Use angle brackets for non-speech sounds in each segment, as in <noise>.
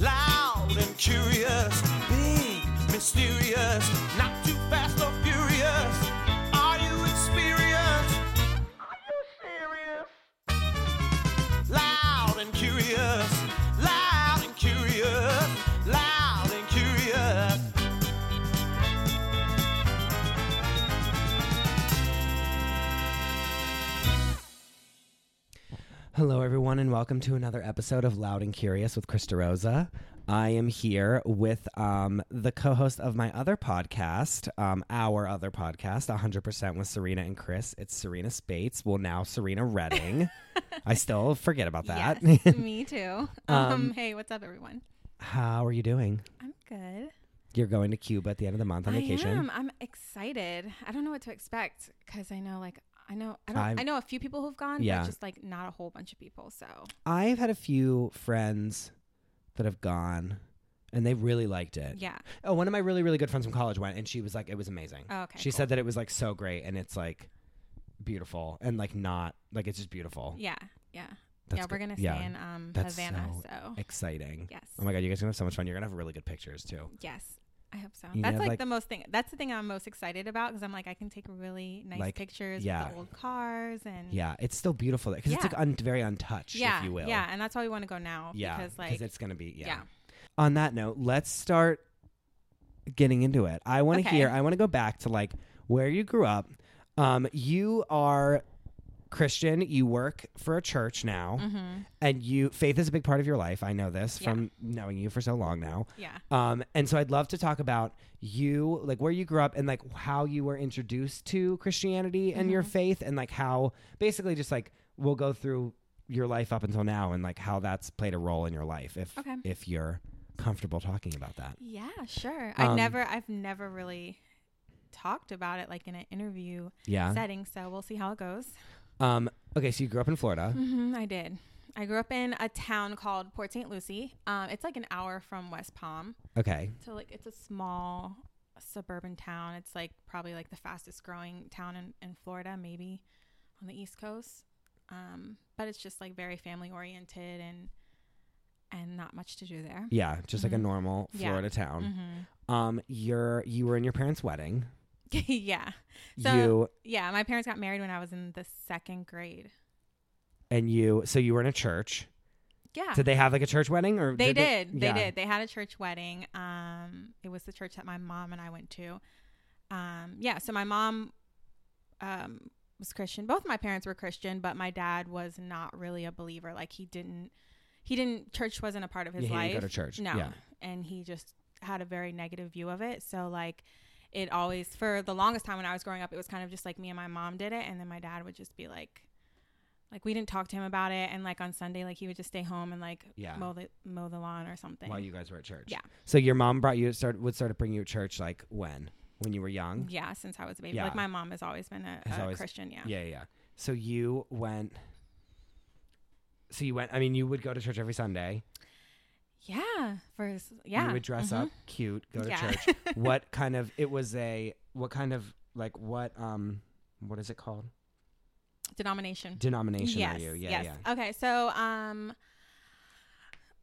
Loud and curious, big, mysterious, not too fast or furious. Are you experienced? Are you serious? Loud and curious, Hello, everyone, and welcome to another episode of Loud and Curious with Krista Rosa. I am here with um, the co host of my other podcast, um, our other podcast, 100% with Serena and Chris. It's Serena Spates. Well, now Serena Redding. I still forget about <laughs> that. Yes, me too. <laughs> Um, Um, hey, what's up, everyone? How are you doing? I'm good. You're going to Cuba at the end of the month on I vacation. am. I'm excited. I don't know what to expect because I know, like, I know, I don't, I've- I know a few people who've gone, Yeah. but just like not a whole bunch of people. So I've had a few friends that have gone, and they really liked it. yeah. Oh, one of my really, really good friends from college went, and she was like, it was amazing. Oh, okay. she cool. said that it was like so great and it's like beautiful and like not like it's just beautiful. Yeah, yeah, That's yeah. We're gonna stay Yeah. in um That's Havana. so So, Exciting. yes, Oh my god, you guys are gonna have so much fun. You're gonna have really good pictures too. yes. I hope so. You That's have, like, like- the most thing. That's the thing I'm most excited about because I'm like I can take really nice Like, pictures yeah. with the old cars and Yeah, it's still beautiful because it's like un- very untouched, yeah, if you will. yeah. And that's why we want to go now. yeah, because like it's gonna be yeah. yeah. On that note, let's start getting into it. I want to Okay. hear. I want to go back to like where you grew up. Um, you are Christian. You work for a church now, Mm-hmm. and you faith is a big part of your life. I know this Yeah. from knowing you for so long now. Yeah. Um, and so I'd love to talk about you, like where you grew up and like how you were introduced to Christianity and your Mhm. faith, and like how basically just like we'll go through your life up until now and like how that's played a role in your life if Okay. if you're comfortable talking about that. Yeah, sure. Um, I've never I've never really talked about it like in an interview Yeah. setting, so we'll see how it goes. Um, okay, so you grew up in Florida. hmm I did. I grew up in a town called Port St. Lucie. Um, it's like an hour from West Palm. Okay. So like it's a small suburban town. It's like probably like the fastest growing town in, in Florida, maybe on the East Coast. Um, but it's just like very family oriented and and not much to do there. Yeah, just like a Mhm. normal Yeah. Florida town. hmm Um, you're you were in your parents' wedding. <laughs> yeah. So you yeah, my parents got married when I was in the second grade. and you so you were in a church. Yeah. Did they have like a church wedding or They did. They, yeah. did. They had a church wedding. Um, it was the church that my mom and I went to. Um, yeah. So my mom, um, was Christian. Both my parents were Christian, but my dad was not really a believer. Like he didn't, he didn't. Church wasn't a part of his Yeah, he life. didn't go to church. No. Yeah. And he just had a very negative view of it. So like, it always for the longest time when I was growing up, it was kind of just like me and my mom did it, and then my dad would just be like. Like we didn't talk to him about it, and like on Sunday, like he would just stay home and like Yeah. mow the mow the lawn or something. While you guys were at church. Yeah. So your mom brought you start would start to bring you to church like when? When you were young? Yeah, since I was a baby. Yeah. Like my mom has always been a, a always- Christian. Yeah. Yeah, yeah, yeah. So you went So you went I mean you would go to church every Sunday. Yeah. For yeah. You would dress Mhm. up cute, go to Yeah. church. <laughs> what kind of it was a what kind of like what um what is it called? Denomination. Denomination yes. are you? Yeah, yes. yeah. Okay. So um,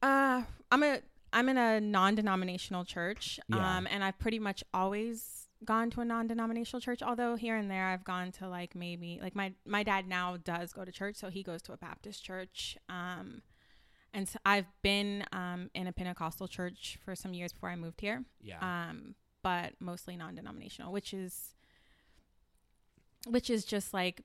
uh, I'm a I'm in a non-denominational church. Yeah. Um, and I've pretty much always gone to a non-denominational church. Although here and there I've gone to like maybe like my my dad now does go to church, so he goes to a Baptist church. Um. And so I've been um, in a Pentecostal church for some years before I moved here. Yeah. um, but mostly non-denominational, which is which is just like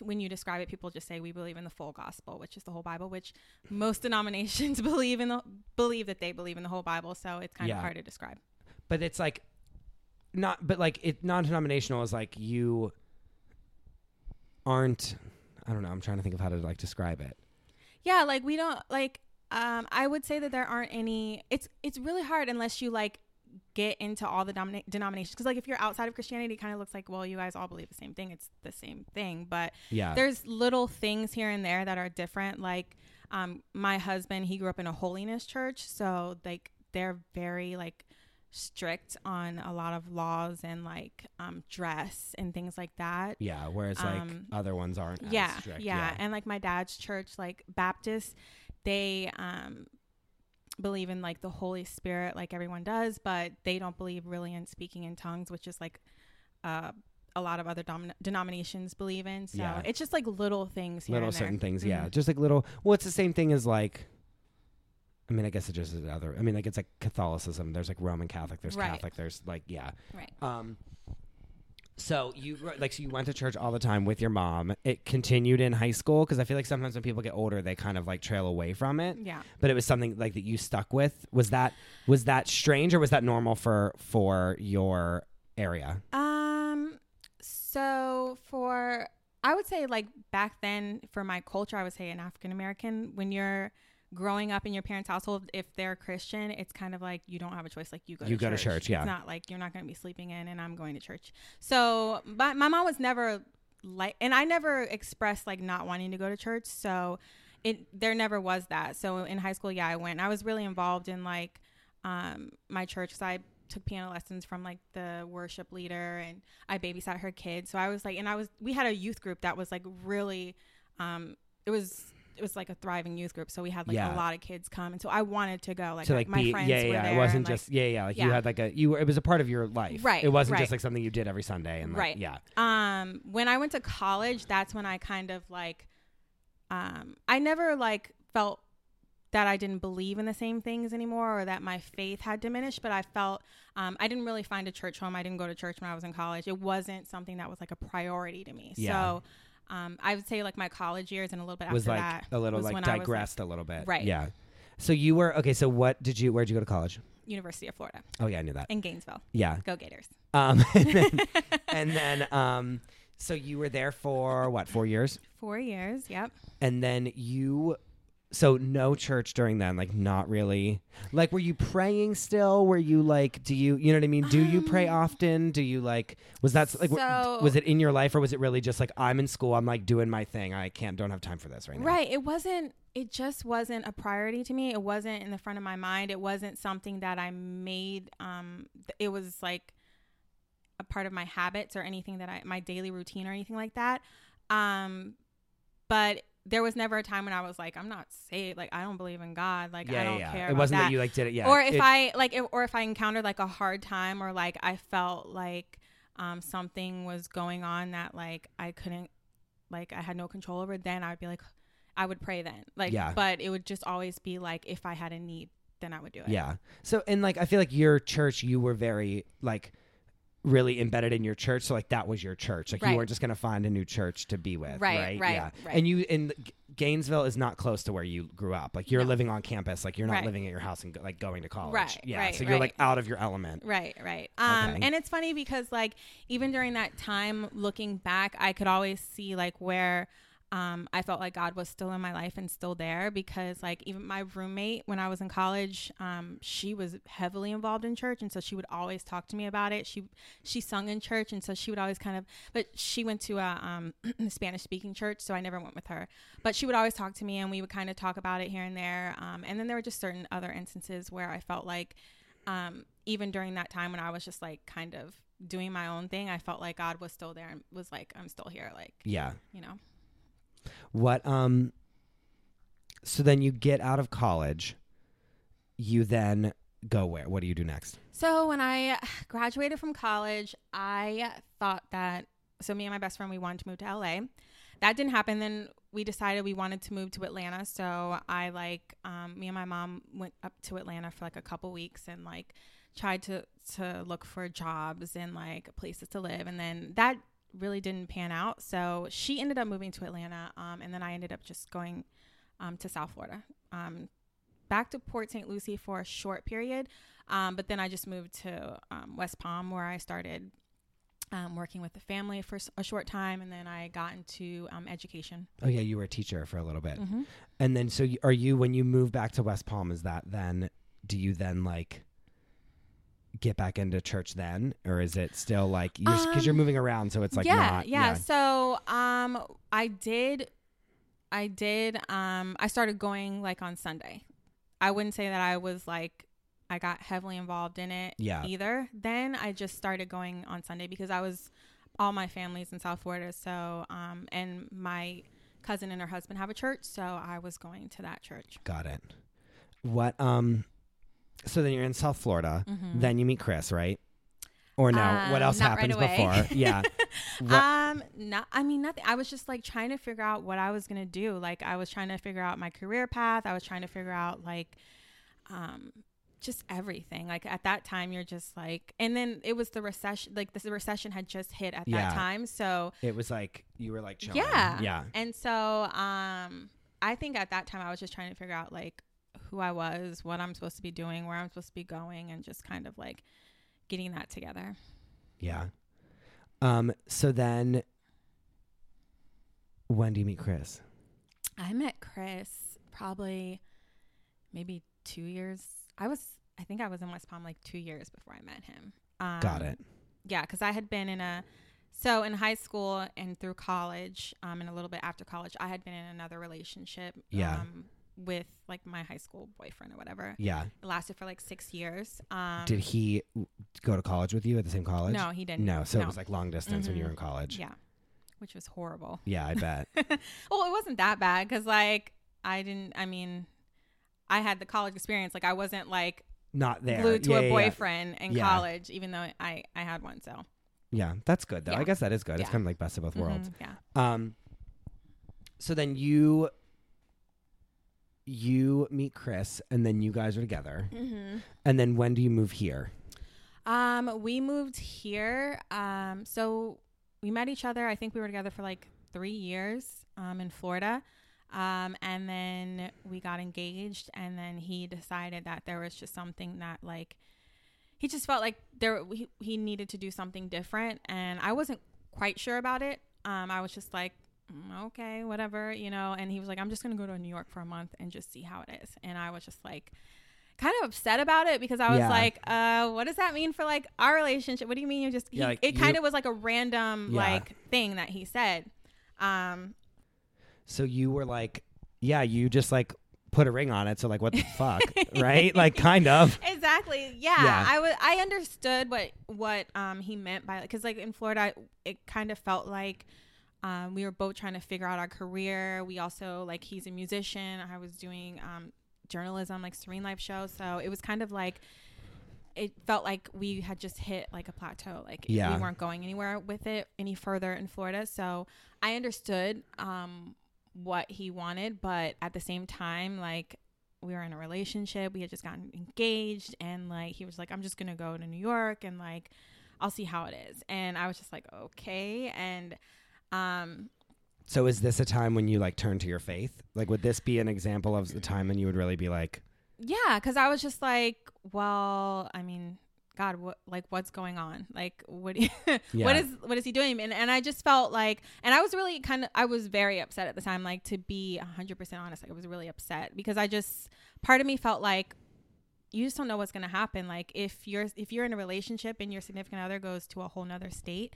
when you describe it, people just say we believe in the full gospel, which is the whole Bible. Which most <laughs> denominations <laughs> believe in the believe that they believe in the whole Bible, so it's kind Yeah. of hard to describe. but it's like not but like it non-denominational is like you aren't I don't know, I'm trying to think of how to like describe it. Yeah, like we don't like. Um, I would say that there aren't any. It's it's really hard unless you like get into all the domina- denominations because like if you're outside of Christianity, it kind of looks like well, you guys all believe the same thing. It's the same thing, but Yeah. there's little things here and there that are different. Like um, my husband, he grew up in a holiness church, so like they're very like strict on a lot of laws and like um, dress and things like that. Yeah, whereas like Um, other ones aren't. yeah, strict. yeah, and like my dad's church, like Baptist, they um believe in like the Holy Spirit, like everyone does, but they don't believe really in speaking in tongues, which is like uh, a lot of other dom- denominations believe in. So Yeah. it's just like little things, little certain things, yeah. Mhm. Just like little. Well, it's the same thing as like. I mean, I guess it just is other. I mean, like it's like Catholicism. There's like Roman Catholic. There's Right. Catholic. There's like yeah. Right. Um. So you like so you went to church all the time with your mom. It continued in high school because I feel like sometimes when people get older, they kind of like trail away from it. Yeah. But it was something like that you stuck with. Was that was that strange or was that normal for for your area? Um. So for I would say like back then for my culture, I would say an African American when you're growing up in your parents' household, if they're Christian, it's kind of like you don't have a choice. Like you go You to go to church. church, yeah. It's not like you're not going to be sleeping in and I'm going to church. So, but my mom was never like, and I never expressed like not wanting to go to church. So it there never was that. So in high school, yeah, I went. I was really involved in like um, my church because I took piano lessons from like the worship leader and I babysat her kids. So I was like, and I was we had a youth group that was like really, um, it was. It was like a thriving youth group, so we had like Yeah. a lot of kids come, and so I wanted to go. Like to like my be friends yeah yeah there. it wasn't and, like, just yeah yeah like you had like a you were it was a part of your life Right, it wasn't right. just like something you did every sunday and like, Right. yeah um when i went to college that's when i kind of like um i never like felt that i didn't believe in the same things anymore or that my faith had diminished but i felt um, i didn't really find a church home i didn't go to church when i was in college it wasn't something that was like a priority to me Yeah. so um, i would say like my college years and a little bit was after like that a little was like when I was, digressed a little bit. Right. yeah. So you were okay so what did you where'd you go to college? University of florida. Oh yeah i knew that. In gainesville. Yeah. Go gators. Um <laughs> and then, <laughs> and then um so you were there for what four years? Four years yep. And then you so no church during then like not really like were you praying still were you like do you you know what i mean do you pray Um, often do you like was that like so- was it in your life or was it really just like i'm in school i'm like doing my thing i can't don't have time for this right now Right. It wasn't, it just wasn't a priority to me. It wasn't in the front of my mind. It wasn't something that I made. Um, it was like a part of my habits or anything that I, my daily routine or anything like that. Um, but there was never a time when I was like, I'm not saved. Like, I don't believe in God. Like, yeah, I don't yeah, care. yeah. it wasn't that. that you like did it yeah or if It- I like, if, or if I encountered like a hard time, or like I felt like um, something was going on that like I couldn't, like I had no control over, then I'd be like, I would pray then. Like, Yeah. but it would just always be like if I had a need, then I would do it. Yeah. So and like I feel like your church, you were very like really embedded in your church. So like that was your church. Like you weren't just gonna find a new church to be with. Right, Right. right, yeah. right. And you in Gainesville is not close to where you grew up. Like you're No. living on campus. Like you're not Right. living at your house and like going to college. Right, Yeah. right, so you're right. like out of your element. Right, right. Um, Okay. and it's funny because like even during that time, looking back, I could always see like where um, I felt like God was still in my life and still there because like even my roommate when I was in college, um, she was heavily involved in church, and so she would always talk to me about it. She she sung in church, and so she would always kind of, but she went to a um, <clears throat> Spanish speaking church, so I never went with her. But she would always talk to me, and we would kind of talk about it here and there. Um, and then there were just certain other instances where I felt like um, even during that time when I was just like kind of doing my own thing, I felt like God was still there and was like, I'm still here. Like, Yeah. you know, What um so then you get out of college, you then go where? What do you do next? so when I graduated from college, I thought that, so me and my best friend, we wanted to move to LA. That didn't happen. Then we decided we wanted to move to Atlanta. So I like, um, me and my mom went up to Atlanta for like a couple weeks and like tried to, to look for jobs and like places to live. And then that really didn't pan out. So she ended up moving to Atlanta. Um, and then I ended up just going um, to South Florida, um, back to Port St. Lucie for a short period. Um, but then I just moved to um, West Palm where I started um, working with the family for a short time. And then I got into um, education. Oh yeah, you were a teacher for a little bit. Mm-hmm. And then, so you, are you when you move back to West Palm? Is that then? Do you then like get back into church then, or is it still like you're because you're Um, moving around, so it's like yeah, not yeah. So um, I did, I did. Um, I started going like on Sunday. I wouldn't say that I was like I got heavily involved in it Yeah. either. Then I just started going on Sunday because I was all my family's in South Florida. So um, and my cousin and her husband have a church, so I was going to that church. Got it. What um so then you're in South Florida. Mhm. Then you meet Chris, right? Or no, what Um, else not right happens before? Yeah. <laughs> What- Um, not. I mean, nothing. I was just like trying to figure out what I was gonna do. Like, I was trying to figure out my career path. I was trying to figure out like, um, just everything. Like at that time, you're just like, and then it was the recession. Like the recession had just hit at Yeah. that time, so it was like you were like chilling. yeah, Yeah. And so, um, I think at that time I was just trying to figure out like who I was, what I'm supposed to be doing, where I'm supposed to be going, and just kind of like getting that together. Yeah. Um so then when do you meet Chris? I met Chris probably maybe two years. I was, I think I was in West Palm like two years before I met him. Um, Got it. Yeah, because I had been in a, so in high school and through college, um, and a little bit after college, I had been in another relationship. Yeah. Um, with like my high school boyfriend or whatever. Yeah. It lasted for like six years. Um, Did he go to college with you at the same college? No, he didn't. No, so No. it was like long distance when you were in Mhm. college. Yeah, which was horrible. Yeah, I bet. <laughs> well, it wasn't that bad because like I didn't. I mean, I had the college experience. Like I wasn't like Not there. glued to Yeah, a yeah, yeah. boyfriend in college, even though I I had one. So Yeah, that's good though. I guess that is good. It's kind of like best of both worlds. Mhm, yeah. Um so then you you meet Chris and then you guys are together. Mm-hmm. And then when do you move here? Um, we moved here. Um, so we met each other. I think we were together for like three years. Um, in Florida. Um, and then we got engaged, and then he decided that there was just something that like he just felt like there he, he needed to do something different, and I wasn't quite sure about it. Um, I was just like, "Mm, okay, whatever, you know. And he was like, I'm just gonna go to New York for a month and just see how it is. And I was just like, kind of upset about it because I was Yeah. like, uh, what does that mean for like our relationship? What do you mean you just? Yeah, he, like, it kind of was like a random Yeah. like thing that he said. Um, So you were like, yeah, you just like put a ring on it. So like, what the fuck, <laughs> right? Like, kind of. exactly yeah, Yeah. i was i understood what what um he meant by because like in florida it kind of felt like um we were both trying to figure out our career. We also like he's a musician. I was doing um journalism like serene life show so it was kind of like it felt like we had just hit like a plateau. Like Yeah. we weren't going anywhere with it any further in florida. So i understood um what he wanted but at the same time like we were in a relationship. We had just gotten engaged and like he was like i'm just gonna go to new york and like i'll see how it is. And i was just like okay. And um So is this a time when you like turn to your faith? Like, would this be an example of the time when you would really be like, yeah because i was just like well i mean god what like what's going on like what <laughs> Yeah. what is what is he doing and and i just felt like and i was really kind of i was very upset at the time like to be 100% honest like i was really upset because i just part of me felt like you just don't know what's going to happen like if you're if you're in a relationship and your significant other goes to a whole nother state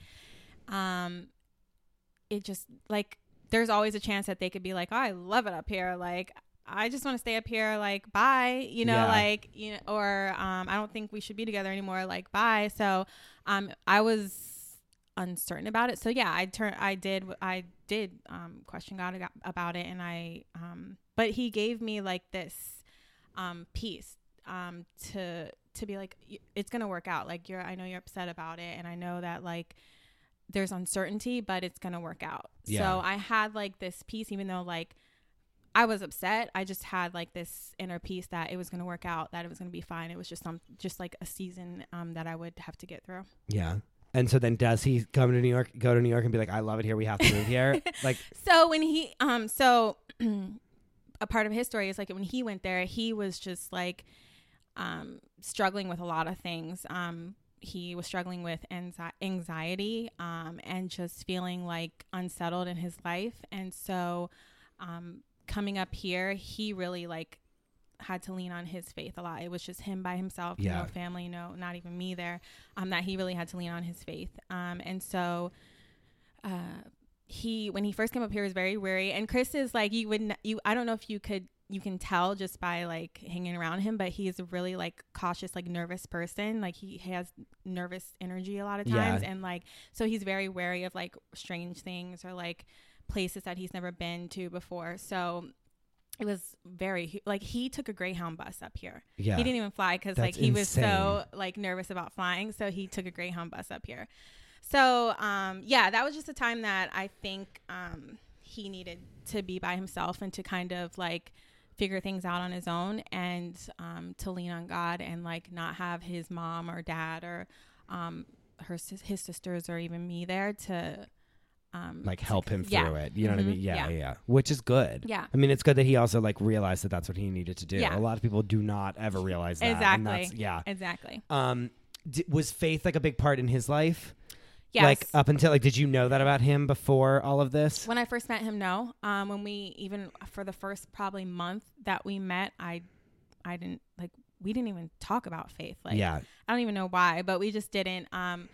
um it just like there's always a chance that they could be like oh i love it up here. Like i just want to stay up here. Like bye you know Yeah. like you know or um i don't think we should be together anymore. Like bye. So um i was uncertain about it. So yeah i turned i did i did um question god about it and i um but he gave me like this um peace um to to be like it's gonna work out. Like you're i know you're upset about it and i know that like there's uncertainty but it's gonna work out Yeah. so i had like this peace even though like I was upset. I just had like this inner peace that it was going to work out, that it was going to be fine. It was just some, just like a season um, that I would have to get through. yeah? And so then does he come to New York, go to New York and be like, I love it here. We have to move here. <laughs> like, So when he, um, so <clears throat> a part of his story is like when he went there, he was just like, um, struggling with a lot of things. Um, he was struggling with anxi- anxiety, um, and just feeling like unsettled in his life. And so, um, coming up here, he really like had to lean on his faith a lot. It was just him by himself, Yeah. no family, no, not even me there. Um, that he really had to lean on his faith. Um, and so, uh, he when he first came up here was very weary. And Chris is like you would n- you I don't know if you could you can tell just by like hanging around him, but he's a really like cautious, like nervous person. Like he has nervous energy a lot of Yeah. times, and like so he's very wary of like strange things or like places that he's never been to before. So it was very like he took a Greyhound bus up here. Yeah. He didn't even fly because like he was so like nervous about flying, so he took a Greyhound bus up here. So um, yeah, that was just a time that I think um, he needed to be by himself and to kind of like figure things out on his own and um, to lean on God and like not have his mom or dad or um, her his sisters or even me there to um, like help him Yeah. through it. You know what I Mhm. mean? Yeah, Yeah. yeah, Which is good. yeah I mean, it's good that he also like realized that that's what he needed to do. Yeah. A lot of people do not ever realize that. and Exactly. that's- yeah. exactly Um, d- was faith like a big part in his life? Yes Like up until like, did you know that about him before all of this? When I first met him, no. Um, when we even for the first probably month that we met, I, I didn't like we didn't even talk about faith. Like, yeah. I don't even know why, but we just didn't. Um,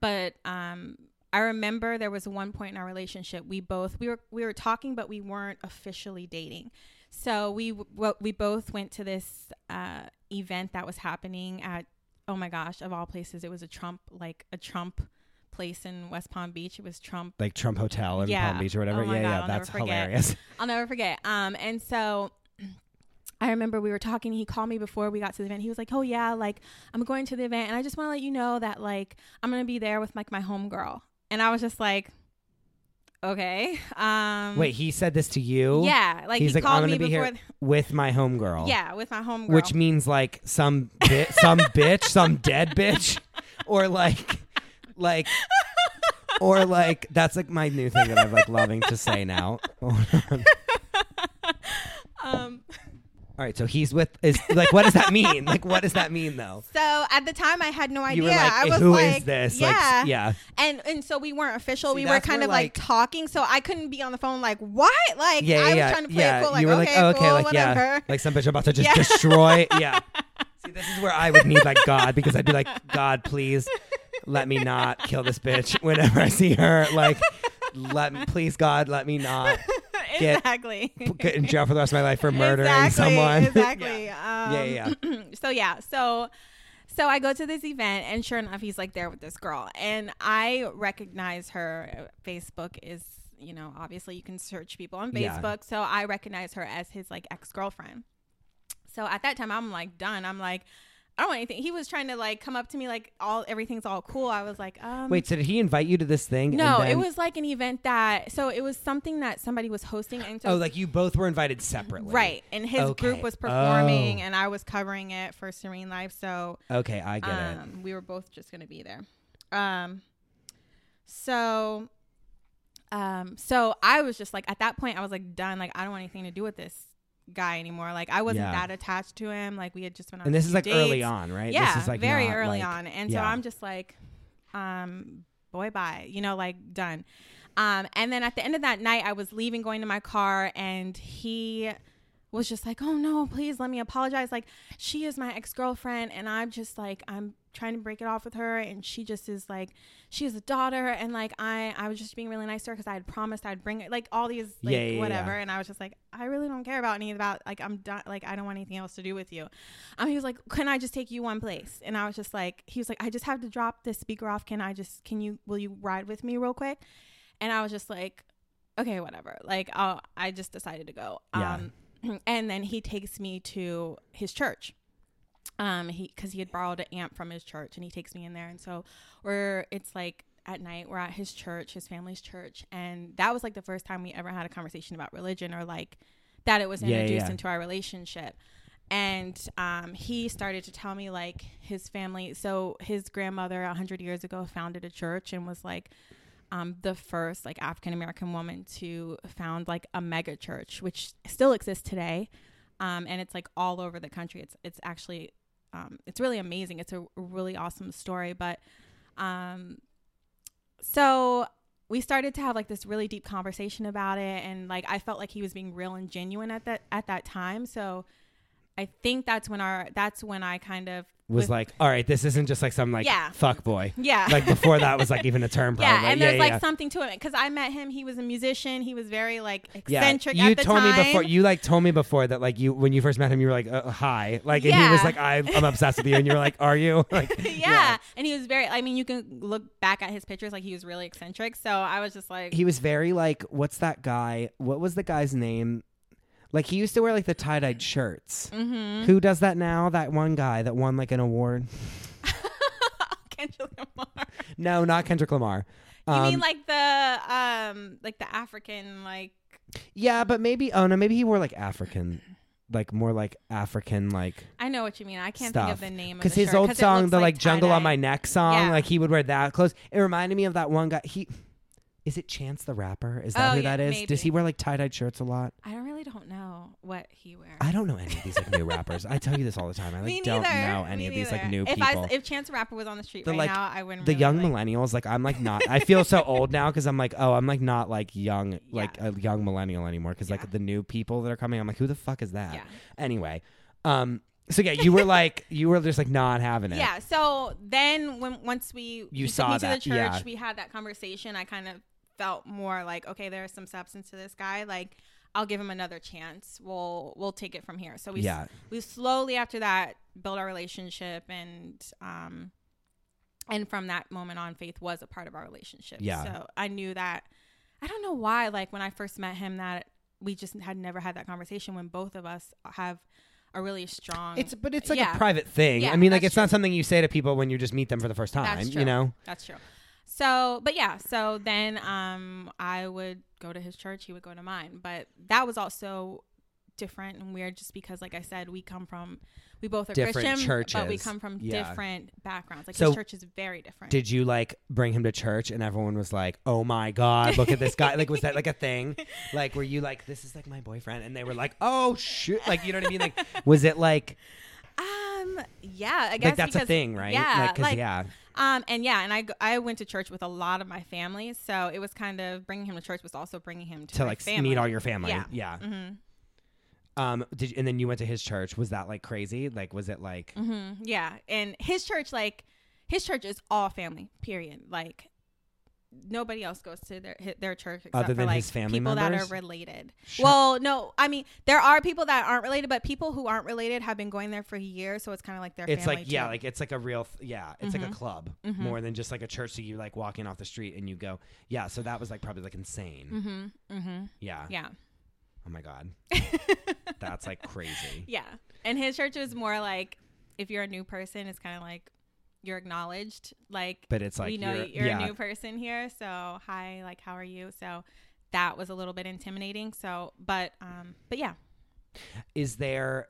but um, I remember there was one point in our relationship we both we were we were talking, but we weren't officially dating. So we w- we both went to this uh, event that was happening at oh my gosh of all places it was a Trump like a Trump place in West Palm Beach. It was Trump Like Trump Hotel in Yeah. Palm Beach or whatever. Oh yeah, God, yeah. I'll That's hilarious. <laughs> I'll never forget. Um, and so <clears throat> I remember we were talking. He called me before we got to the event. He was like, "Oh yeah, like I'm going to the event, and I just want to let you know that like I'm gonna be there with like my homegirl." And I was just like, "Okay." <laughs> Um, Wait, he said this to you? Yeah, like He's he like, I'm called gonna me be here before. th- with my homegirl. yeah, with my homegirl. Which means like some bi- some <laughs> bitch, some dead bitch, or like, like, or like that's like my new thing that I'm like loving to say now. <laughs> All um, right, so he's with is like what does that mean? Like what does that mean though? so at the time I had no idea. Like, I was "Who is like, this? Yeah, Like, yeah. and and so we weren't official. See, we were kind of like, talking, so I couldn't be on the phone like what? Like Yeah, I was yeah, trying to play yeah. it cool. Like you were okay, like, oh, okay, cool, like whatever. yeah, like some bitch about to just <laughs> destroy. Yeah. <laughs> See, this is where I would need like God because I'd be like, God, please let me not kill this bitch whenever I see her. Like, let me, please, God, let me not <laughs> get- exactly. get in jail for the rest of my life for murdering exactly, someone. <laughs> Exactly. yeah, Um, yeah. yeah. <clears throat> so yeah, so so I go to this event, and sure enough, he's like there with this girl, and I recognize her. Facebook is, you know, obviously you can search people on Yeah. Facebook, so I recognize her as his like ex girlfriend. So at that time, I'm like done. I'm like. I don't want anything. He was trying to like come up to me like all everything's all cool. I was like, um, Wait, so did he invite you to this thing? and no, then- it was like an event that so it was something that somebody was hosting, and so Oh, like you both were invited separately. Right. And his Okay. group was performing Oh. and I was covering it for Serene Life. So Okay, I get it. um, we were both just going to be there. Um, so, um, so I was just like, at that point, I was like done. Like, I don't want anything to do with this guy anymore. Like, I wasn't Yeah. that attached to him. Like, we had just been on And this is like early on, right? Yeah, this is like very early like- on. And so. I'm just like, um, boy, bye. You know, like done. Um, and then at the end of that night, I was leaving, going to my car, and he was just like, "Oh no, please let me apologize. Like, she is my ex girlfriend, and I'm just like, I'm trying to break it off with her, and she just is like, she has a daughter, and like, I, I was just being really nice to her because I had promised I'd bring it, like all these, like Yeah, yeah, whatever, yeah. and I was just like, I really don't care about any of that. Like, I'm done. Like, I don't want anything else to do with you. Um, he was like, "Can I just take you one place?" And I was just like, he was like, "I just have to drop this speaker off. Can I just, can you, will you ride with me real quick?" And I was just like, "Okay, whatever." Like, i I just decided to go. Yeah. Um, <clears throat> and then he takes me to his church. Um, he because he had borrowed an amp from his church, and he takes me in there, and so we're it's like at night we're at his church, his family's church, and that was like the first time we ever had a conversation about religion or like that it was Yeah, yeah, introduced yeah. into our relationship. And um, he started to tell me like his family so his grandmother 100 years ago founded a church and was like um, the first like african american woman to found like a mega church which still exists today um, and it's like all over the country. It's it's actually um, it's really amazing. It's a really awesome story. But um, so we started to have like this really deep conversation about it. And like i felt like he was being real and genuine at that at that time. So i think that's when our that's when i kind of was with- like, all right, this isn't just like some like Yeah. fuck boy. yeah Like before that was like <laughs> even a term. yeah Probably. and there's yeah, like yeah. something to it because i met him he was a musician he was very like eccentric. Yeah, you told time me before. You like told me before that like you when you first met him, you were like uh, hi, like and he was like I'm, I'm obsessed with you, and you were like, are you? <laughs> Like yeah. and he was very i mean you can look back at his pictures like he was really eccentric so i was just like He was very like, what's that guy? What was the guy's name? Like he used to wear like the tie dyed shirts. Mm-hmm. Who does that now? That one guy that won like an award. <laughs> <laughs> Kendrick Lamar. No, not Kendrick Lamar. You Um, mean like the um like the African like yeah, but maybe oh no, maybe he wore like African, like more like African like I know what you mean. I can't think of the name because his shirt, old song, the like "Jungle on. My Neck" song, Yeah. like he would wear that clothes. It reminded me of that one guy. He is it Chance the Rapper? Is that Oh, who yeah, that is? maybe. Does he wear like tie dyed shirts a lot? I don't really don't know what he wears. I don't know any of these like new rappers. I tell you this all the time. I like <laughs> Me don't neither. know any Me of these like neither. new if people. I if Chance the Rapper was on the street The, right like, now, I wouldn't. the really, young like, millennials, like I'm like not. I feel so old now because I'm like, oh, I'm like not like young, <laughs> like a young millennial anymore. Because Yeah. like the new people that are coming, I'm like, who the fuck is that? Yeah. Anyway, um, so yeah, you were <laughs> like, you were just like not having it. Yeah. So then, when once we You saw me to that, the church, yeah. we had that conversation. I kind of felt more like, okay, there's some substance to this guy. Like, I'll give him another chance. We'll we'll take it from here. So we Yeah. we slowly after that built our relationship and um and from that moment on faith was a part of our relationship Yeah. so i knew that i don't know why like when i first met him that we just had never had that conversation when both of us have a really strong It's but it's like Yeah. a private thing. Yeah, I mean, like it's not something you say to people when you just meet them for the first time. True. You know. That's true. So, but yeah, so then um I would go to his church, he would go to mine. But that was also different and weird just because like I said, we come from we both are Different Christian, but we come from Yeah. different backgrounds. Like So- his church is very different. Did you like bring him to church and everyone was like, "Oh my god, look at this guy!" like, was that like a thing? <laughs> Like, were you like, "This is like my boyfriend," and they were like, "Oh shit!" Like, you know what I mean? Like, was it like um yeah, I guess like that's a thing, right? Yeah, like, like, yeah, Um, and yeah, and I I went to church with a lot of my family, so it was kind of bringing him to church was also bringing him to, to like family. meet all your family. Yeah. Yeah. hmm Um. Did and then you went to his church? Was that like crazy? Like, was it like? hmm Yeah, and his church, like his church, is all family. Period. Like nobody else goes to their their church except Other for than like his family people members? that are related. Shut- Well, no, I mean there are people that aren't related, but people who aren't related have been going there for years, so it's kind of like their. It's like yeah, like it's like a real th- yeah, it's like a Mhm. club Mhm. more than just like a church. So you like walking off the street and you go yeah. So that was like probably like insane. Mm-hmm. Mm-hmm. Yeah. Yeah. Oh my god, <laughs> that's like crazy. Yeah. And his church was more like if you're a new person, it's kind of like you're acknowledged. Like, But it's like we know you're, you're, yeah. a new person here. So, hi, like, how are you? So, that was a little bit intimidating. So, but, um, but yeah. Is there?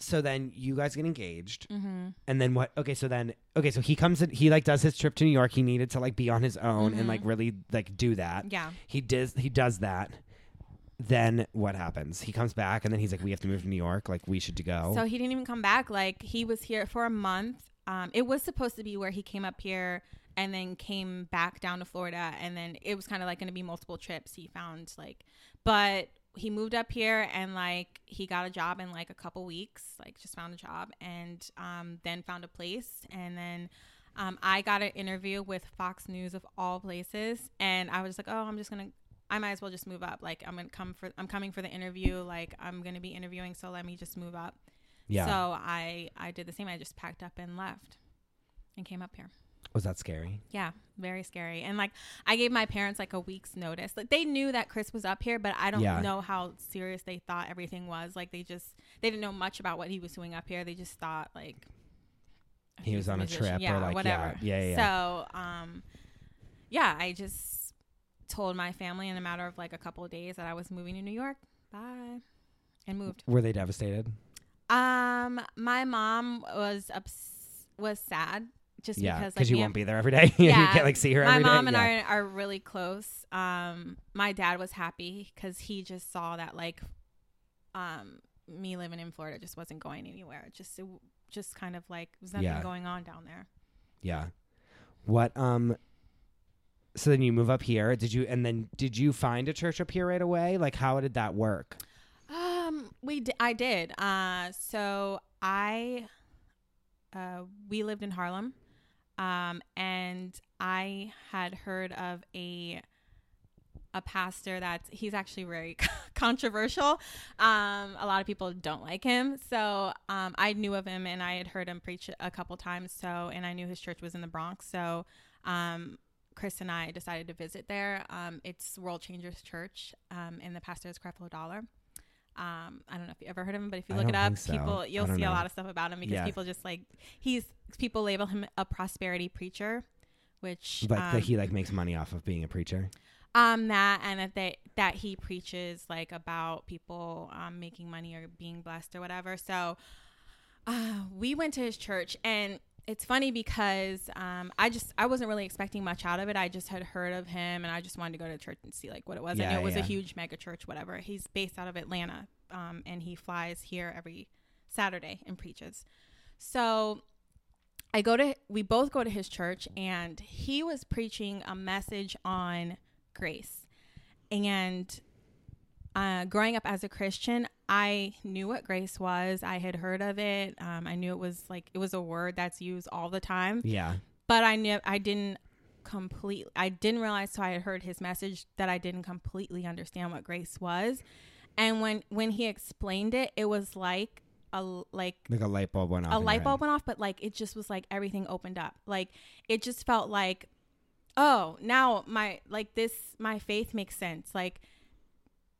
So then you guys get engaged, Mm-hmm. and then what? Okay, so then okay, so he comes. In, he like does his trip to New York. He needed to like be on his own and Mhm. like really like do that. Yeah. He does. He does that. Then what happens? He comes back, and then he's like, "We have to move to New York. Like we should go." So, he didn't even come back. Like, he was here for a month. Um, it was supposed to be where he came up here and then came back down to Florida. And then it was kind of like going to be multiple trips. He found like, but he moved up here and like he got a job in like a couple weeks, like just found a job and um, then found a place. And then um, I got an interview with Fox News of all places. And I was like, oh, I'm just to. I might as well just move up. Like I'm gonna come for I'm coming for the interview. Like I'm gonna be interviewing, so let me just move up. Yeah. So I I did the same. I just packed up and left and came up here. was that scary? Yeah, very scary. And like I gave my parents like a week's notice. Like they knew that Chris was up here, but I don't Yeah. know how serious they thought everything was. Like they just they didn't know much about what he was doing up here. They just thought like He was on a musician. trip or, like, whatever. yeah, yeah, yeah. So um yeah, I just told my family in a matter of like a couple of days that I was moving to New York. Bye. And moved. Were they devastated? Um, my mom was ups- was sad just yeah, because because like you won't be there every day. <laughs> Yeah, you can't like see her my every day. mom and yeah. I are really close. Um, my dad was happy because he just saw that like, um, me living in Florida just wasn't going anywhere. It just it w- just kind of like was nothing Yeah. going on down there. Yeah. What um so then you move up here. Did you and then did you find a church up here right away? Like how did that work? We d- I did. Uh, so I, uh, we lived in Harlem, um, and I had heard of a a pastor that he's actually very <laughs> controversial. Um, a lot of people don't like him. So um, I knew of him and I had heard him preach a couple times. So and I knew his church was in the Bronx. So um, Chris and I decided to visit there. Um, it's World Changers Church, um, and the pastor is Creflo Dollar. Um, I don't know if you ever heard of him, but if you look it up, so. people you'll see a lot of stuff about him because Yeah. people just like he's people label him a prosperity preacher, which Like um, that he like makes money off of being a preacher. um that and that they that he preaches like about people um making money or being blessed or whatever so uh we went to his church and it's funny because um i just i wasn't really expecting much out of it i just had heard of him and i just wanted to go to church and see like what it was i knew it was yeah. a huge mega church whatever he's based out of atlanta um and he flies here every saturday and preaches so I go to we both go to his church and he was preaching a message on grace. And uh, growing up as a Christian, I knew what grace was. I had heard of it. Um, I knew it was like it was a word that's used all the time. Yeah. But I knew I didn't completely. I didn't realize. So I had heard his message that I didn't completely understand what grace was. And when when he explained it, it was like a like Like a light bulb went off. a light bulb went off, but like it just was like everything opened up. Like it just felt like, oh, now my like this my faith makes sense. Like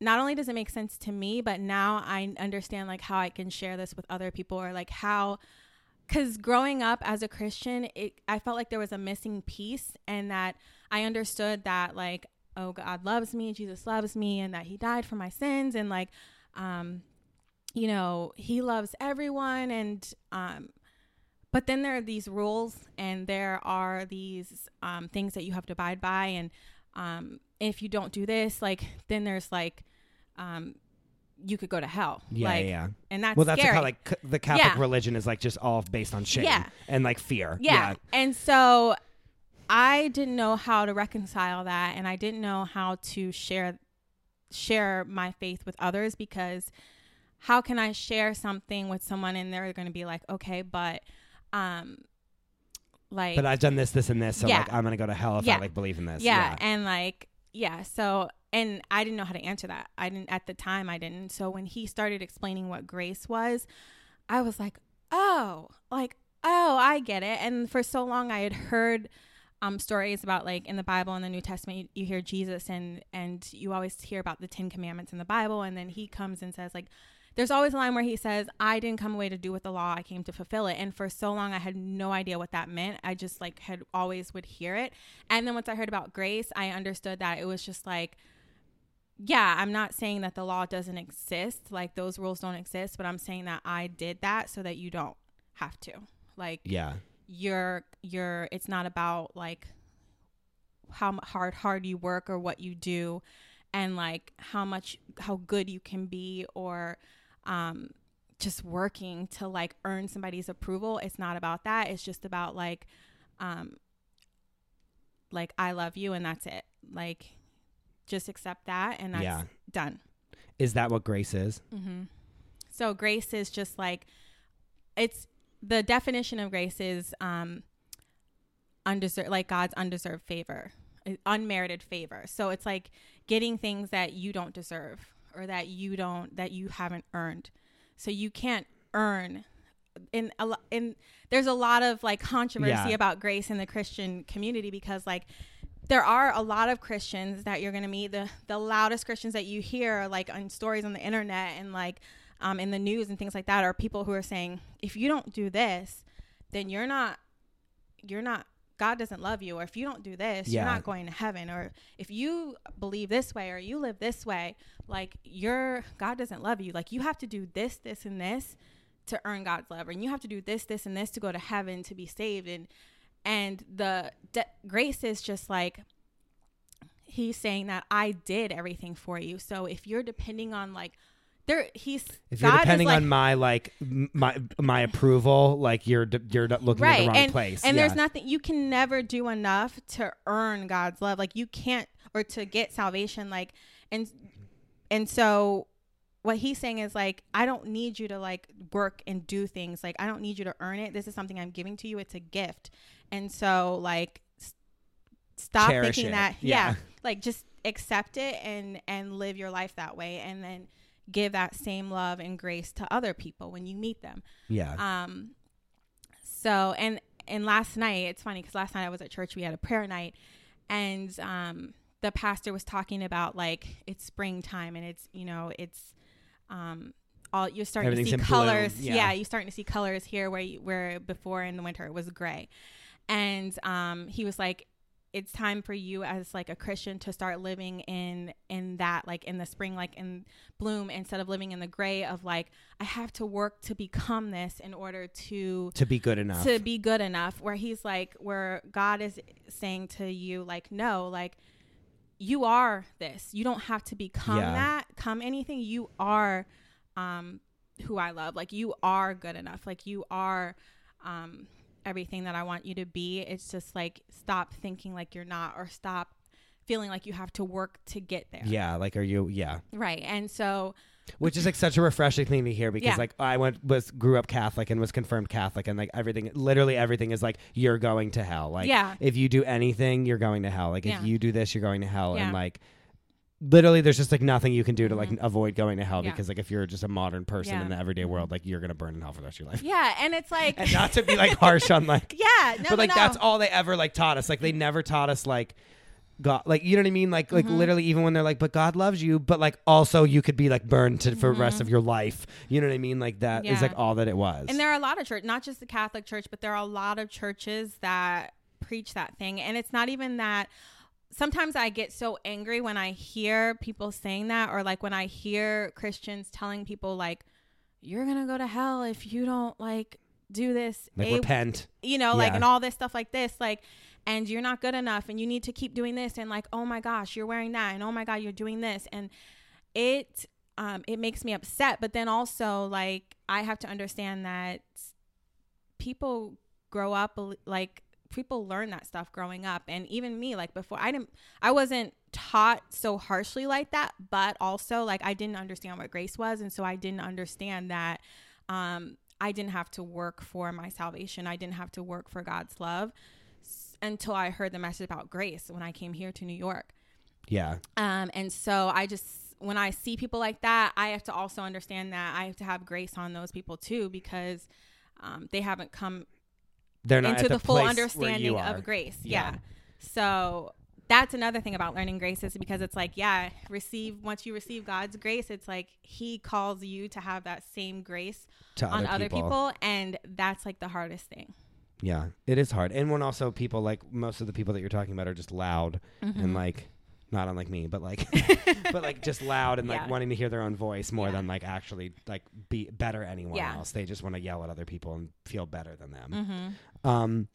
not only does it make sense to me, but now I understand like how I can share this with other people or like how because growing up as a Christian, it I felt like there was a missing piece and that I understood that like oh God loves me, Jesus loves me, and that He died for my sins and like um you know he loves everyone and um but then there are these rules and there are these um things that you have to abide by and um if you don't do this like then there's like um you could go to hell Yeah, like yeah, yeah. and that's Well, that's scary. how like c- the Catholic Yeah. religion is like just all based on shame Yeah. and like fear. yeah. And so I didn't know how to reconcile that and I didn't know how to share share my faith with others because how can I share something with someone and they're going to be like, "Okay, but um like But I've done this, this, and this, so Yeah. like I'm gonna go to hell if I like believe in this. yeah, and like yeah, so and I didn't know how to answer that. I didn't at the time I didn't. So when he started explaining what grace was, I was like, "Oh, like oh, I get it." And for so long I had heard um stories about like in the Bible and the New Testament you, you hear Jesus and and you always hear about the 10 commandments in the Bible and then he comes and says like there's always a line where he says, I didn't come away to do with the law, I came to fulfill it. And for so long I had no idea what that meant. I just like had always would hear it. And then once I heard about grace, I understood that it was just like yeah, I'm not saying that the law doesn't exist, like those rules don't exist, but I'm saying that I did that so that you don't have to. Like yeah, you're you're it's not about like how hard hard you work or what you do and like how much how good you can be or um just working to like earn somebody's approval. It's not about that. It's just about like um like i love you and that's it. Like just accept that and that's Yeah. done Is that what grace is? Mm-hmm. So grace is just like it's the definition of grace is um undeserved like God's undeserved favor, uh, unmerited favor. So it's like getting things that you don't deserve or that you don't that you haven't earned. So you can't earn in a in there's a lot of like controversy Yeah. about grace in the Christian community because like there are a lot of Christians that you're gonna meet. The the loudest Christians that you hear, like on stories on the internet and like um, in the news and things like that, are people who are saying, if you don't do this, then you're not, you're not. God doesn't love you, or if you don't do this, you're not going to heaven, or if you believe this way, or you live this way, like you're God doesn't love you. Like you have to do this, this, and this to earn God's love, and you have to do this, this, and this to go to heaven to be saved, and and the de- grace is just like he's saying that I did everything for you. So if you're depending on like there, he's If you're God depending like- on my like my my approval, like you're you're looking at the wrong and, place. And yeah. there's nothing you can never do enough to earn God's love. Like you can't or to get salvation like and and so what he's saying is like I don't need you to like work and do things. Like I don't need you to earn it. This is something I'm giving to you. It's a gift. And so like s- stop Cherish thinking it. that Yeah. yeah, like just accept it and and live your life that way and then give that same love and grace to other people when you meet them. yeah. Um, so and and last night it's funny because last night I was at church. We had a prayer night, and um, the pastor was talking about like it's springtime and it's you know it's um, all you're starting to see colors. yeah. Yeah. you're starting to see colors here where you, where before in the winter it was gray, and um, he was like, it's time for you as like a Christian to start living in in that like in the spring like in bloom instead of living in the gray of like I have to work to become this in order to to be good enough. to be good enough. Where he's like where god is saying to you like no like you are this. You don't have to become Yeah. that. Come anything. You are um who i love. Like you are good enough. Like you are um everything that i want you to be it's just like stop thinking like you're not or stop feeling like you have to work to get there yeah, like are you? Yeah, right and so which is like such a refreshing thing to hear because Yeah. like I went was grew up Catholic and was confirmed Catholic and like everything, literally everything is like you're going to hell. Like Yeah. if you do anything, you're going to hell. Like Yeah. if you do this, you're going to hell. Yeah. And like literally, there's just like nothing you can do to like Mhm. avoid going to hell Yeah. because like if you're just a modern person Yeah. in the everyday world, like you're gonna burn in hell for the rest of your life. yeah and it's like <laughs> And not to be like harsh on like <laughs> yeah no, but like no, that's all they ever like taught us. Like they never taught us like God, like you know what I mean. Like like Mhm. literally, even when they're like, "But God loves you," but like also you could be like burned to, for the rest of your life. You know what I mean? Like that is Yeah. like all that it was. And there are a lot of church, not just the Catholic Church, but there are a lot of churches that preach that thing. And it's not even that. Sometimes I get so angry when I hear people saying that, or like when I hear Christians telling people like, "You're gonna go to hell if you don't like do this." like A- repent. you know, like Yeah. and all this stuff like this, like, and you're not good enough, and you need to keep doing this, and like, oh my gosh, you're wearing that, and oh my god, you're doing this, and it, um, it makes me upset. But then also, like, I have to understand that people grow up like people learn that stuff growing up. And even me like before i didn't i wasn't taught so harshly like that but also like i didn't understand what grace was. And so i didn't understand that um i didn't have to work for my salvation. I didn't have to work for god's love s- until i heard the message about grace when i came here to new york. Yeah, um, and so I just, when I see people like that, I have to also understand that I have to have grace on those people too, because um, they haven't come they're not into the, the, full understanding of grace. Yeah. Yeah. So that's another thing about learning grace is because it's like, yeah, receive, once you receive God's grace, it's like He calls you to have that same grace to on other people. And that's like the hardest thing. Yeah, it is hard. And when also people like most of the people that you're talking about are just loud Mm-hmm. and like not unlike me, but like <laughs> <laughs> but like just loud and like Yeah. wanting to hear their own voice more Yeah. than like actually like be better anyone Yeah. else. They just want to yell at other people and feel better than them. Mm-hmm. Um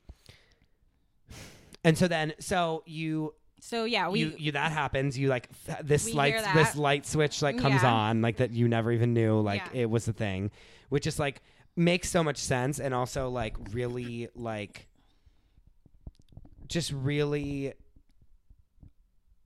and so then so you So yeah, we, you, you that happens you like f- this light this light switch like comes on like that you never even knew like it was a thing which is like makes so much sense and also like really like just really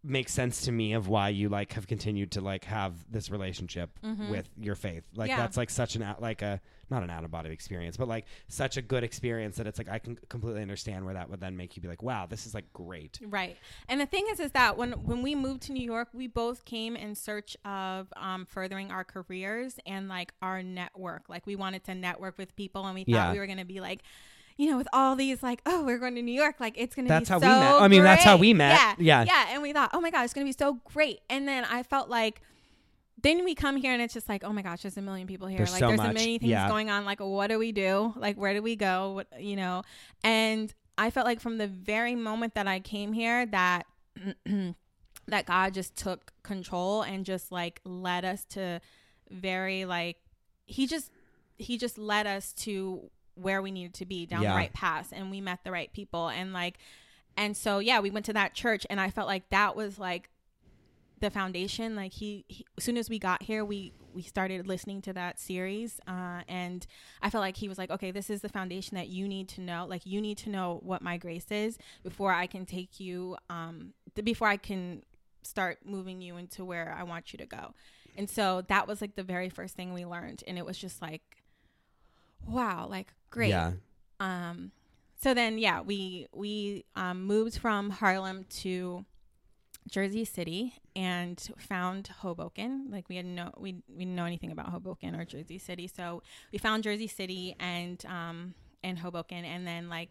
makes sense to me of why you like have continued to like have this relationship Mhm. with your faith like Yeah. that's like such an out like a not an out of body experience but like such a good experience that it's like i can completely understand where that would then make you be like wow this is like great Right. And the thing is, is that when when we moved to New York, we both came in search of um, furthering our careers and like our network. Like we wanted to network with people, and we thought Yeah. we were gonna be like. You know, with all these like, oh, we're going to New York, like it's gonna be so. That's be how so we met. I mean, that's how we met. Yeah, Yeah. yeah. And we thought, oh my god, it's gonna be so great. And then I felt like, then we come here and it's just like, oh my gosh, there's a million people here. There's like so there's much. a million things Yeah. going on. Like, what do we do? Like, where do we go? What you know? And I felt like from the very moment that I came here that <clears throat> that God just took control and just like led us to very like he just he just led us to where we needed to be down Yeah. the right path and we met the right people and like and so yeah we went to that church and I felt like that was like the foundation like he, he as soon as we got here we we started listening to that series uh, and i felt like he was like okay this is the foundation that you need to know like you need to know what my grace is before i can take you um th- before i can start moving you into where i want you to go and so that was like the very first thing we learned and it was just like wow like great. Yeah. Um so then yeah we we um, moved from harlem to jersey city and found hoboken. Like we had no we, we didn't know anything about hoboken or jersey city. So we found jersey city and um and hoboken. And then like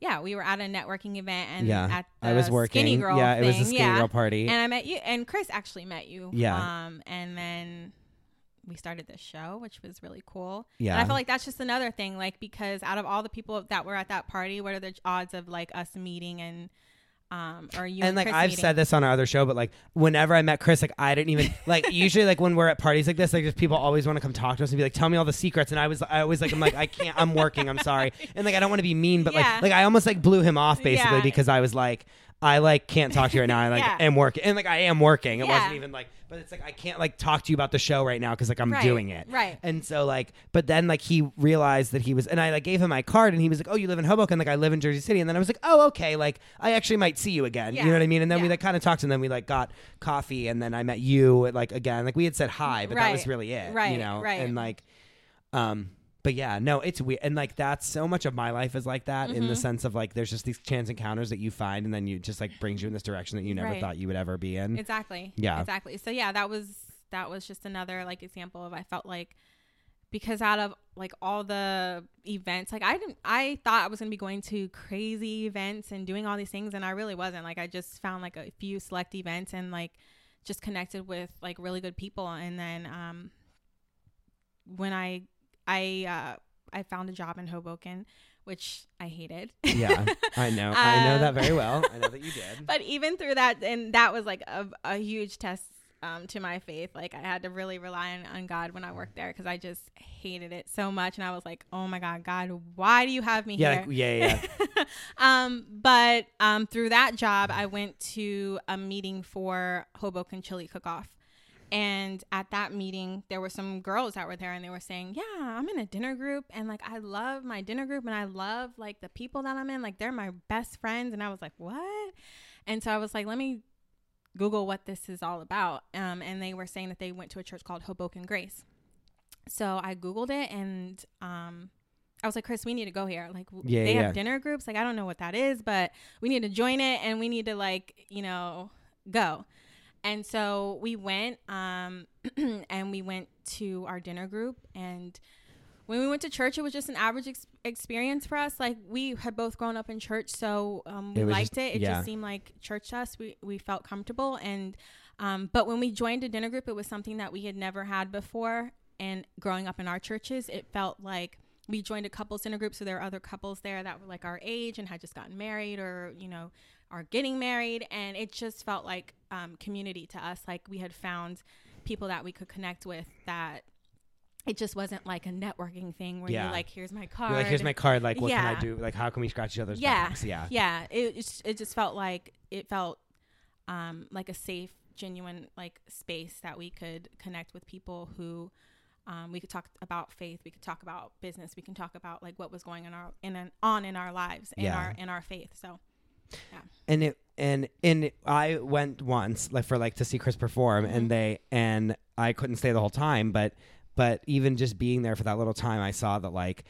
yeah we were at a networking event and yeah at the i was working. skinny girl yeah it was a thing, skinny yeah. girl party. And i met you and chris actually met you Yeah. um and then we started this show, which was really cool. Yeah. And I feel like that's just another thing, like because out of all the people that were at that party, what are the odds of like us meeting and um or you and like Chris I've meeting? said this on our other show, but like whenever I met Chris, like I didn't even like <laughs> usually like when we're at parties like this, like just people always want to come talk to us and be like, tell me all the secrets. And I was I always like I'm like I can't I'm working I'm sorry <laughs> and like I don't want to be mean, but Yeah. like like I almost like blew him off basically Yeah. because I was like I like can't talk to you right now. I like <laughs> Yeah. am working and like I am working. It Yeah. wasn't even like but it's like I can't like talk to you about the show right now because like I'm Right, doing it. right. And so like, but then like he realized that he was, and I like gave him my card, and he was like, "Oh, you live in Hoboken?" Like I live in Jersey City, and then I was like, "Oh, okay." Like I actually might see you again. You know what I mean? And then we like kind of talked, and then we like got coffee, and then I met you like again. Like we had said hi, but that was really it. Right. You know? right. And like, um. But yeah, no, it's weird, and like that's so much of my life is like that in Mm-hmm. the sense of like there's just these chance encounters that you find, and then you just like brings you in this direction that you never Right. thought you would ever be in. Exactly. Yeah. Exactly. So yeah, that was that was just another like example of I felt like because out of like all the events, like I didn't I thought I was gonna be going to crazy events and doing all these things and I really wasn't. Like I just found like a few select events and like just connected with like really good people and then um when I I uh I found a job in Hoboken, which I hated. yeah, I know, <laughs> I know Um, that very well. I know that you <laughs> did. but even through that and that was like a, a huge test um, to my faith like i had to really rely on, on god when i worked there because i just hated it so much and i was like oh my god god why do you have me yeah, here like, yeah, yeah, yeah. <laughs> um, but um, through that job i went to a meeting for hoboken chili cook-off and at that meeting there were some girls that were there and they were saying yeah i'm in a dinner group and like i love my dinner group and i love like the people that i'm in like they're my best friends and i was like what and so i was like let me google what this is all about um, and they were saying that they went to a church called hoboken grace so i googled it and um, I was like, Chris, we need to go here. Like, Yeah, they yeah. have dinner groups. Like, I don't know what that is, but we need to join it and we need to, like, you know, go. And so we went, um, <clears throat> and we went to our dinner group. And when we went to church, it was just an average ex- experience for us. Like, we had both grown up in church, so um, we It liked just- it. It yeah. just seemed like church to us. We, we felt comfortable. And, um, but when we joined a dinner group, it was something that we had never had before. And growing up in our churches, it felt like we joined a couples dinner group. So there were other couples there that were like our age and had just gotten married or, you know, are getting married. And it just felt like um, community to us. Like we had found people that we could connect with that it just wasn't like a networking thing where Yeah. you're like, here's my card. You're like, here's my card. Like, what can I do? Like, how can we scratch each other's yeah, backs? Yeah. yeah. It it just felt like it felt um, like a safe, genuine like space that we could connect with people who um, we could talk about faith. We could talk about business. We can talk about like what was going on our in an, on in our lives in Yeah. our in our faith. So and it and and I went once like for like to see Chris perform Mm-hmm. and they and I couldn't stay the whole time but but even just being there for that little time I saw that like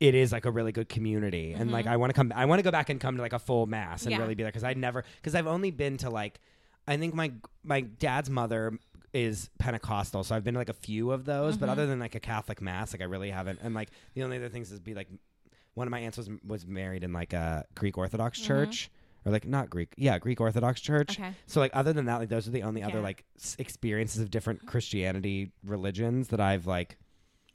it is like a really good community and like I want to come I want to go back and come to like a full mass and Mm-hmm. Yeah. really be there cuz I never cuz I've only been to like I think my my dad's mother is Pentecostal, so I've been to like a few of those, Mm-hmm. but other than like a Catholic mass, like I really haven't. And like the only other things is be like one of my aunts was was married in like a Greek Orthodox church, or like not Greek, yeah, Greek Orthodox church. Mm-hmm. Okay. So like other than that, like those are the only other like s- experiences of different Christianity religions that I've like.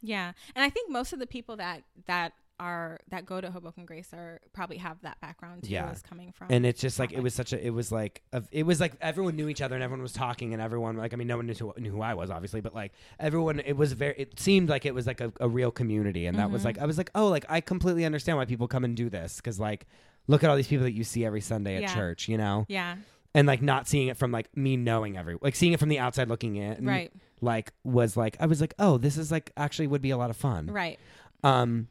yeah, and I think most of the people that that are that go to Hoboken Grace are probably have that background too. Yeah. Is coming from And it's just like it was such a it was like a, it was like everyone knew each other and everyone was talking and everyone like I mean no one knew who, knew who I was obviously but like everyone it was very it seemed like it was like a, a real community and that was Mm-hmm. like I was like oh like I completely understand why people come and do this because like look at all these people that you see every Sunday at Yeah. church you know yeah, and like not seeing it from like me knowing every like seeing it from the outside looking in right, like was like I was like oh this is like actually would be a lot of fun right. um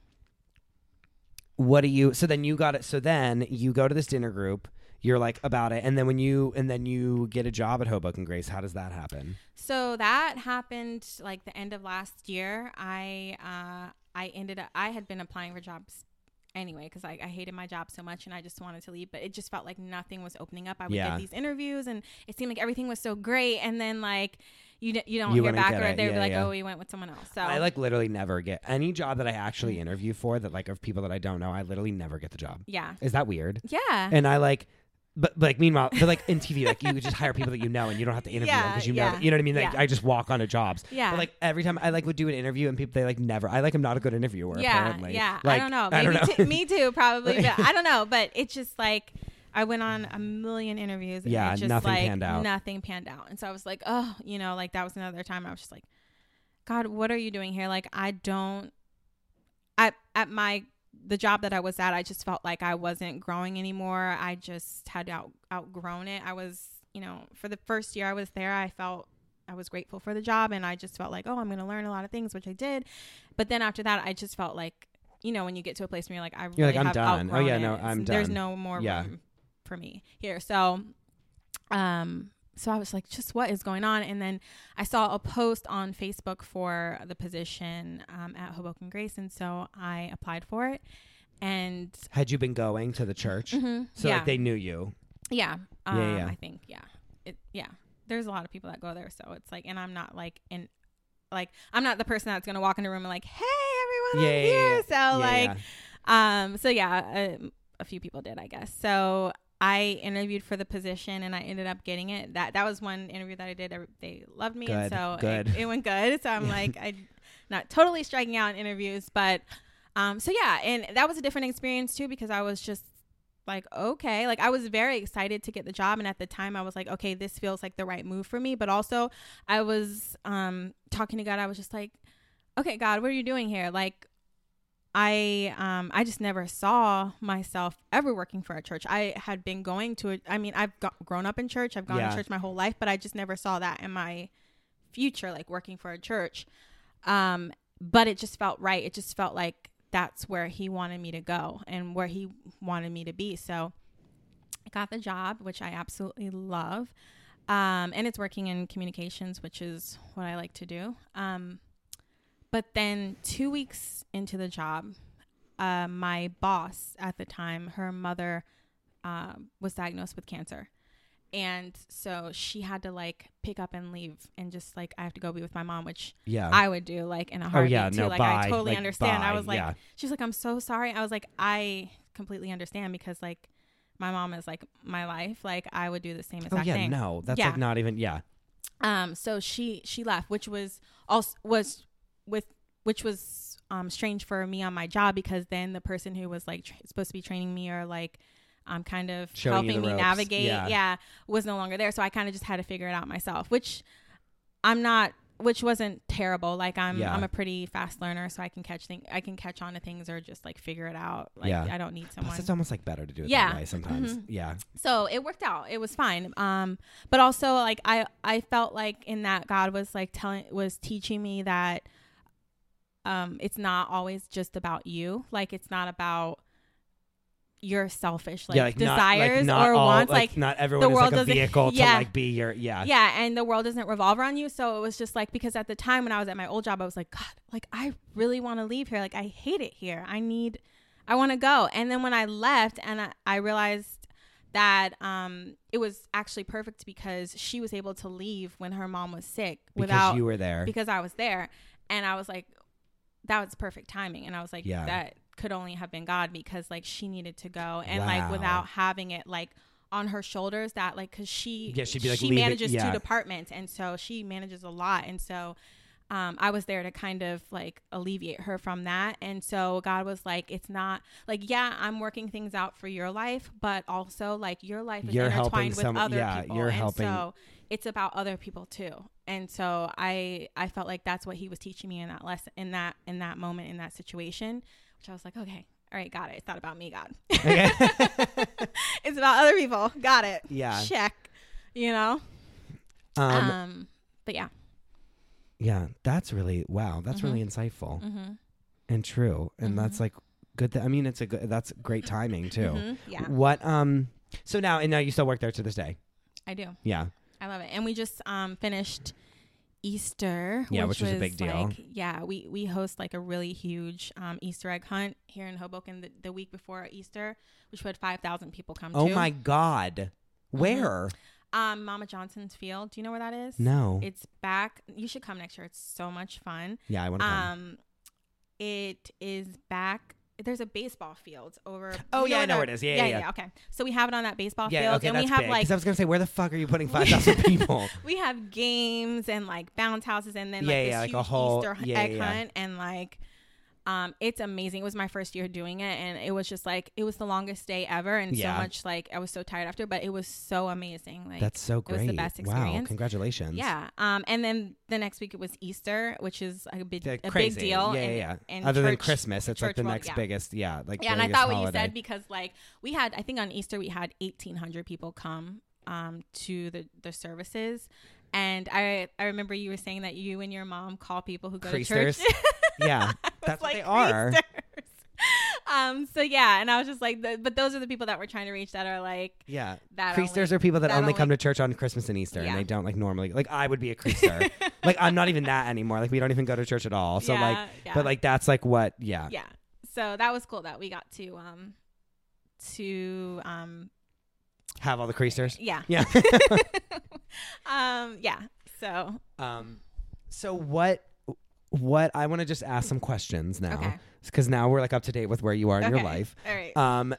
what do you so then you got it so then you go to this dinner group you're like about it and then when you and then you get a job at hoboken grace how does that happen So that happened like the end of last year. I uh, I ended up I had been applying for jobs anyway because I, I hated my job so much and I just wanted to leave, but it just felt like nothing was opening up. I would Yeah. get these interviews and it seemed like everything was so great, and then like you you don't You hear back or it. they would Yeah, be like, yeah. oh, we went with someone else. So i like literally never get any job that i actually interview for that like of people that i don't know i literally never get the job yeah, is that weird yeah, and i like but like meanwhile, but like in TV, like you just hire people that you know, and you don't have to interview them because you know, yeah, that- you know what I mean. Like yeah. I just walk on to jobs. Yeah. But like every time I like would do an interview, and people they like never. I like I'm not a good interviewer. yeah, apparently. yeah. Like, I don't know. I Maybe don't know. Too, me too, probably. but <laughs> I don't know. But it's just like I went on a million interviews. And Yeah, it just nothing like, panned out. Nothing panned out, and so I was like, oh, you know, like that was another time I was just like, God, what are you doing here? Like I don't. At at my the job that I was at, I just felt like I wasn't growing anymore. I just had out outgrown it. I was, you know, for the first year I was there, I felt I was grateful for the job and I just felt like, oh, I'm going to learn a lot of things, which I did. But then after that, I just felt like, you know, when you get to a place where you're like, I really You're like, I'm have done. Oh, yeah, no. I'm done. There's no more Yeah. room for me here. So, um, so I was like, just what is going on? And then I saw a post on Facebook for the position um, at Hoboken Grace, and so I applied for it. And Had you been going to the church? Mhm, So yeah, like they knew you. yeah, um, Yeah, yeah. I think yeah, it yeah. There's a lot of people that go there, so it's like, and I'm not like in, like I'm not the person that's gonna walk in the room and like, hey everyone, Yeah, I'm here. So like, um, so yeah, uh, a few people did, I guess. So I interviewed for the position and I ended up getting it. That that was one interview that I did. They loved me, and so good. It, it went good. So I'm <laughs> like, I not totally striking out in interviews, but um, so yeah, and that was a different experience too because I was just like, okay, like I was very excited to get the job, and at the time I was like, okay, this feels like the right move for me. But also, I was um talking to God. I was just like, okay, God, what are you doing here? Like, I um I just never saw myself ever working for a church. I had been going to I mean, I've got, grown up in church. I've gone Yeah. to church my whole life, but I just never saw that in my future like working for a church. Um but it just felt right. It just felt like that's where he wanted me to go and where he wanted me to be. So I got the job, which I absolutely love. Um, and it's working in communications, which is what I like to do. Um, but then two weeks into the job, uh, my boss at the time, her mother uh, was diagnosed with cancer. And so she had to like pick up and leave and just like I have to go be with my mom, which Yeah. I would do like in a oh heartbeat yeah. too. No. like bye. I totally Like, understand. I was like, yeah. she's like, I'm so sorry. I was like, I completely understand because like my mom is like my life. Like I would do the same Oh exact yeah. thing. No. That's Yeah. like not even. Yeah. Um, so she she left, which was also was with which was um strange for me on my job because then the person who was like tr- supposed to be training me or like um kind of Showing helping me ropes. navigate, Yeah. yeah. was no longer there. So I kind of just had to figure it out myself, which I'm not which wasn't terrible. Like I'm Yeah. I'm a pretty fast learner, so I can catch things I can catch on to things or just like figure it out. Like Yeah. I don't need someone. Plus, it's almost like better to do it Yeah. that way sometimes. Mhm. Yeah. so it worked out it was fine um but also like i i felt like in that god was like telling was teaching me that um it's not always just about you like it's not about your selfish like, yeah. Like not, desires like, not or all, wants Like, like not everyone the is world like a doesn't- vehicle to like be your. Yeah. yeah and the world doesn't revolve around you so it was just like because at the time when i was at my old job i was like god like i really want to leave here like i hate it here i need i want to go and then when i left and I, I realized that um it was actually perfect because she was able to leave when her mom was sick Because without you were there. because i was there and i was like that was perfect timing and i was like Yeah. that could only have been god because like she needed to go and Wow. like without having it like on her shoulders that like because she Yeah, she'd be, like, she manages yeah. two departments and so she manages a lot and so um, I was there to kind of like alleviate her from that. And so God was like, it's not like, yeah, I'm working things out for your life, but also like your life is You're helping intertwined with some- other yeah, people. you're and helping- so it's about other people too. And so I I felt like that's what he was teaching me in that lesson in that in that moment in that situation, which I was like, okay, all right, got it. It's not about me, God. Okay. <laughs> it's about other people. Got it. Yeah. Check. You know? um, Um, but yeah. Yeah, that's really wow. That's Mm-hmm. really insightful Mm-hmm. and true, and that's like good. Th- I mean, it's a good. That's great timing too. Mhm. Yeah, What um? So now and now you still work there to this day. I do. Yeah. I love it. And we just um finished Easter. Yeah, which was a big deal. Like, yeah, we we host like a really huge um Easter egg hunt here in Hoboken the, the week before Easter, which we had five thousand people come Oh to. my God. Mm-hmm. Where? Um, Mama Johnson's Field. Do you know where that is? No. It's back. You should come next year. It's so much fun. yeah, I want to come. Um, it is back there's a baseball field over. Oh, yeah, I know where it is. Yeah, yeah, yeah. Okay, so we have it on that baseball Yeah, field, okay, and we have big. like I was gonna say, where the fuck are you putting <laughs> five thousand people? <laughs> we have games and like bounce houses and then Yeah, like yeah, this like a whole- Easter yeah, egg yeah, yeah. hunt and like um it's amazing. It was my first year doing it and it was just like it was the longest day ever and Yeah. so much like I was so tired after, but it was so amazing. Like That's so it was great. the best Wow, experience. congratulations. Yeah. Um and then the next week it was Easter, which is a big a crazy. big deal. Yeah, in- yeah, yeah. in Other than Christmas, it's like the world, next yeah. biggest. Yeah, like Yeah, and I thought what holiday. you said because like we had I think on Easter we had eighteen hundred people come um to the the services. And I I remember you were saying that you and your mom call people who go to church. <laughs> Yeah, <laughs> that's what they are. <laughs> Um. So yeah, and I was just like, the, but those are the people that we're trying to reach that are like Yeah. that. Creasters only- are people that, that only, only- come to church on Christmas and Easter, and they don't like normally. Like I would be a creaster. <laughs> like I'm not even that anymore. Like we don't even go to church at all. So like, Yeah, yeah. but like that's like what? Yeah. yeah. So that was cool that we got to um to um Have all the creasters. yeah Yeah. um yeah so um. So what? What I want to just ask some questions now, Okay. because now we're like up to date with where you are in your life. all right Um,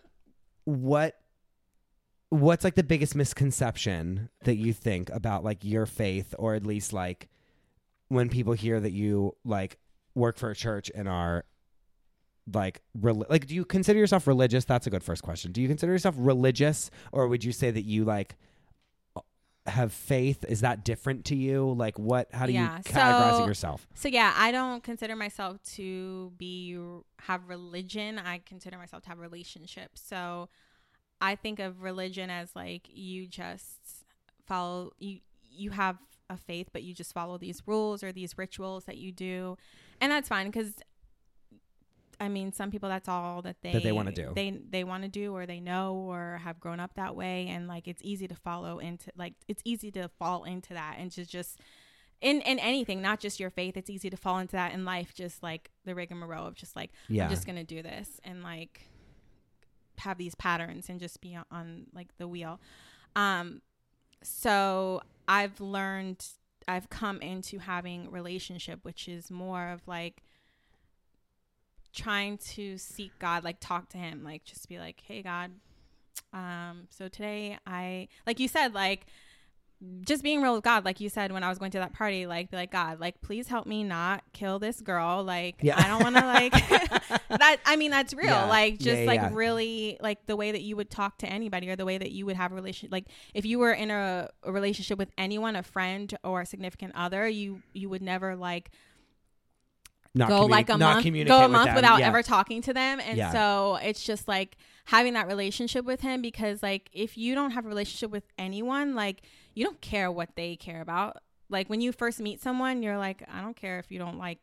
what? What's like the biggest misconception that you think about like your faith, or at least like when people hear that you like work for a church and are like rel- like do you consider yourself religious? That's a good first question. Do you consider yourself religious, or would you say that you like have faith? Is that different to you? Like what? How do Yeah, you categorize it so- yourself? So yeah, I don't consider myself to be have religion. I consider myself to have relationships. So I think of religion as like you just follow you you have a faith but you just follow these rules or these rituals that you do. And that's fine cuz I mean, some people that's all that they That they wanna do. They they want to do or they know or have grown up that way and like it's easy to follow into like it's easy to fall into that and to just in in anything, not just your faith. It's easy to fall into that in life, just like the rigmarole of just like Yeah. I'm just gonna do this and like have these patterns and just be on, on like the wheel. Um, so I've learned, I've come into having relationship, which is more of like trying to seek God, like talk to Him, like just be like, hey God, um, so today I, like you said, like just being real with God, like you said when I was going to that party, like be like God, like please help me not kill this girl. Like Yeah. I don't want to like <laughs> that. I mean that's real. Yeah. Like just yeah, like really like the way that you would talk to anybody or the way that you would have a relationship. Like if you were in a, a relationship with anyone, a friend or a significant other, you you would never like Not go communi- like a month, go a month without Yeah. ever talking to them, and Yeah. so it's just like having that relationship with him because like if you don't have a relationship with anyone, like you don't care what they care about. Like when you first meet someone, you're like, I don't care if you don't like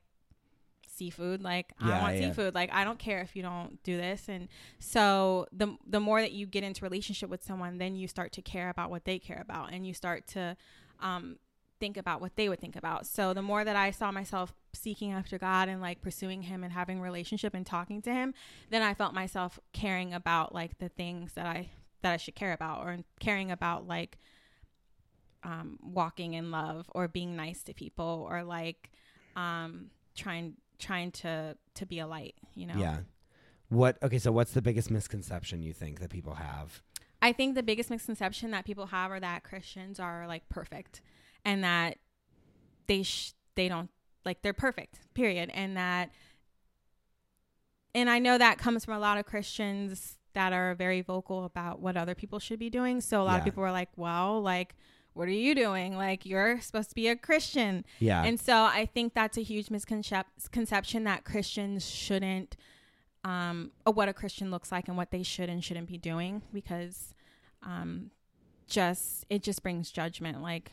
seafood like i Yeah, want yeah. seafood like i don't care if you don't do this and so the the more that you get into relationship with someone then you start to care about what they care about and you start to um think about what they would think about so the more that i saw myself seeking after god and like pursuing him and having relationship and talking to him then i felt myself caring about like the things that i that i should care about or caring about like um walking in love or being nice to people or like um trying trying to to be a light you know Yeah. What? Okay. So what's the biggest misconception you think that people have? I think the biggest misconception that people have are that Christians are like perfect and that they sh- they don't like they're perfect period and that and I know that comes from a lot of Christians that are very vocal about what other people should be doing so a lot Yeah. of people are like well like what are you doing like you're supposed to be a Christian Yeah. and so I think that's a huge misconception that Christians shouldn't, um, what a Christian looks like and what they should and shouldn't be doing because, um, just it just brings judgment. Like,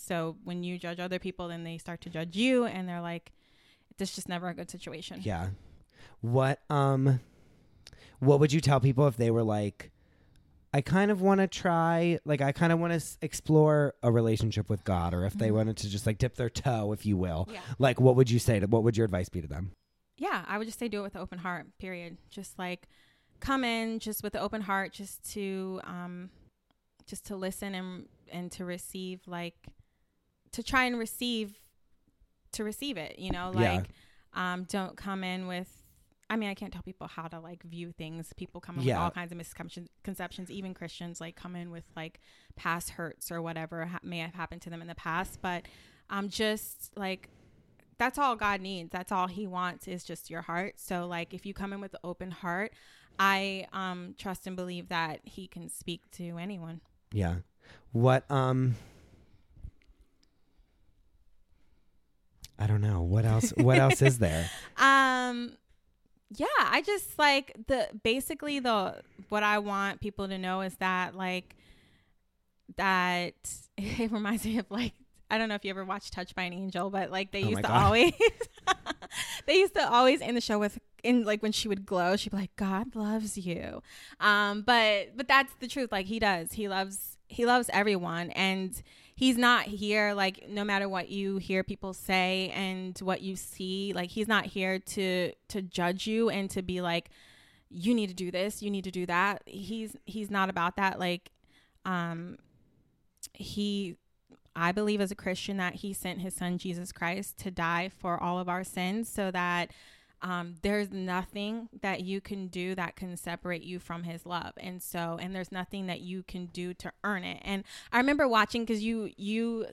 so when you judge other people, then they start to judge you, and they're like, "This is just never a good situation." Yeah. What um what would you tell people if they were like I kind of want to try like I kind of want to s- explore a relationship with God or if they Mhm. wanted to just like dip their toe if you will. Yeah. Like what would you say to what would your advice be to them? yeah, I would just say do it with an open heart, period. Just like come in just with an open heart, just to um just to listen and and to receive like to try and receive to receive it, you know, Yeah. like um don't come in with I mean, I can't tell people how to like view things. People come in Yeah. with all kinds of misconceptions. Even Christians like come in with like past hurts or whatever ha- may have happened to them in the past. But I'm um, just like that's all God needs. That's all He wants is just your heart. So like if you come in with an open heart, I um trust and believe that He can speak to anyone. Yeah. What um I don't know. What else what else is there? <laughs> Um yeah, I just like the basically the what I want people to know is that like that <laughs> it reminds me of like I don't know if you ever watched Touched by an Angel, but like they Oh used to God. always <laughs> they used to always end the show with in like when she would glow, she'd be like, God loves you. Um, but but that's the truth. Like he does. He loves he loves everyone and he's not here like no matter what you hear people say and what you see, like he's not here to to judge you and to be like, you need to do this, you need to do that. He's he's not about that. Like um he I believe as a Christian that he sent his son Jesus Christ to die for all of our sins so that um, there's nothing that you can do that can separate you from his love and so and there's nothing that you can do to earn it and i remember watching because you you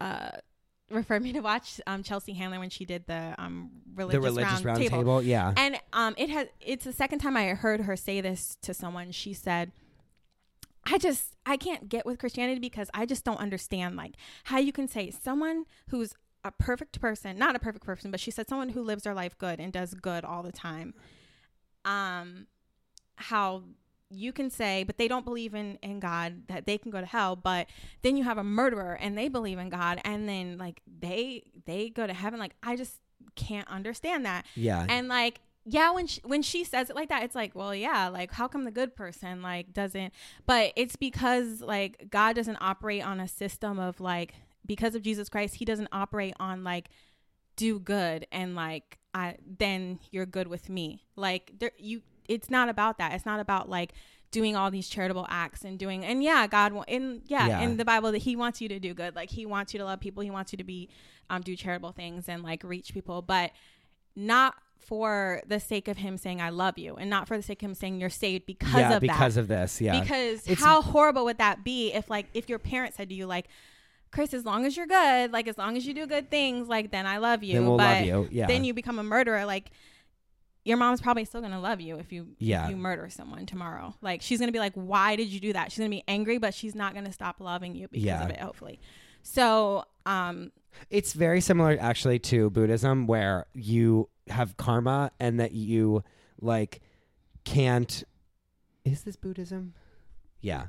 uh referred me to watch um, chelsea handler when she did the um religious, the religious round, round table. table. Yeah. And um, it has. It's the second time I heard her say this to someone. She said, "I just I can't get with Christianity because I just don't understand like how you can say someone who's a perfect person, not a perfect person, but she said someone who lives their life good and does good all the time. Um, how." You can say, but they don't believe in, in God that they can go to hell. But then you have a murderer and they believe in God, and then like they they go to heaven. Like I just can't understand that yeah. and like yeah when she, when she says it like that it's like well yeah like how come the good person like doesn't but it's because like god doesn't operate on a system of like because of jesus christ he doesn't operate on like do good and like i then you're good with me like there you it's not about that it's not about like doing all these charitable acts and doing and yeah god in yeah, Yeah. in the bible that he wants you to do good like he wants you to love people he wants you to be um do charitable things and like reach people but not for the sake of him saying I love you, and not for the sake of him saying you're saved because yeah, of because that. of this. Yeah. Because It's- how horrible would that be if like if your parents said to you like, Chris, as long as you're good, like as long as you do good things, like then I love you. Then we'll but love you. Yeah. then you become a murderer, like your mom's probably still gonna love you if you Yeah. if you murder someone tomorrow. Like she's gonna be like, why did you do that? She's gonna be angry, but she's not gonna stop loving you because Yeah. of it. Hopefully. So um It's very similar actually to Buddhism where you have karma and that you like can't is this Buddhism? Yeah.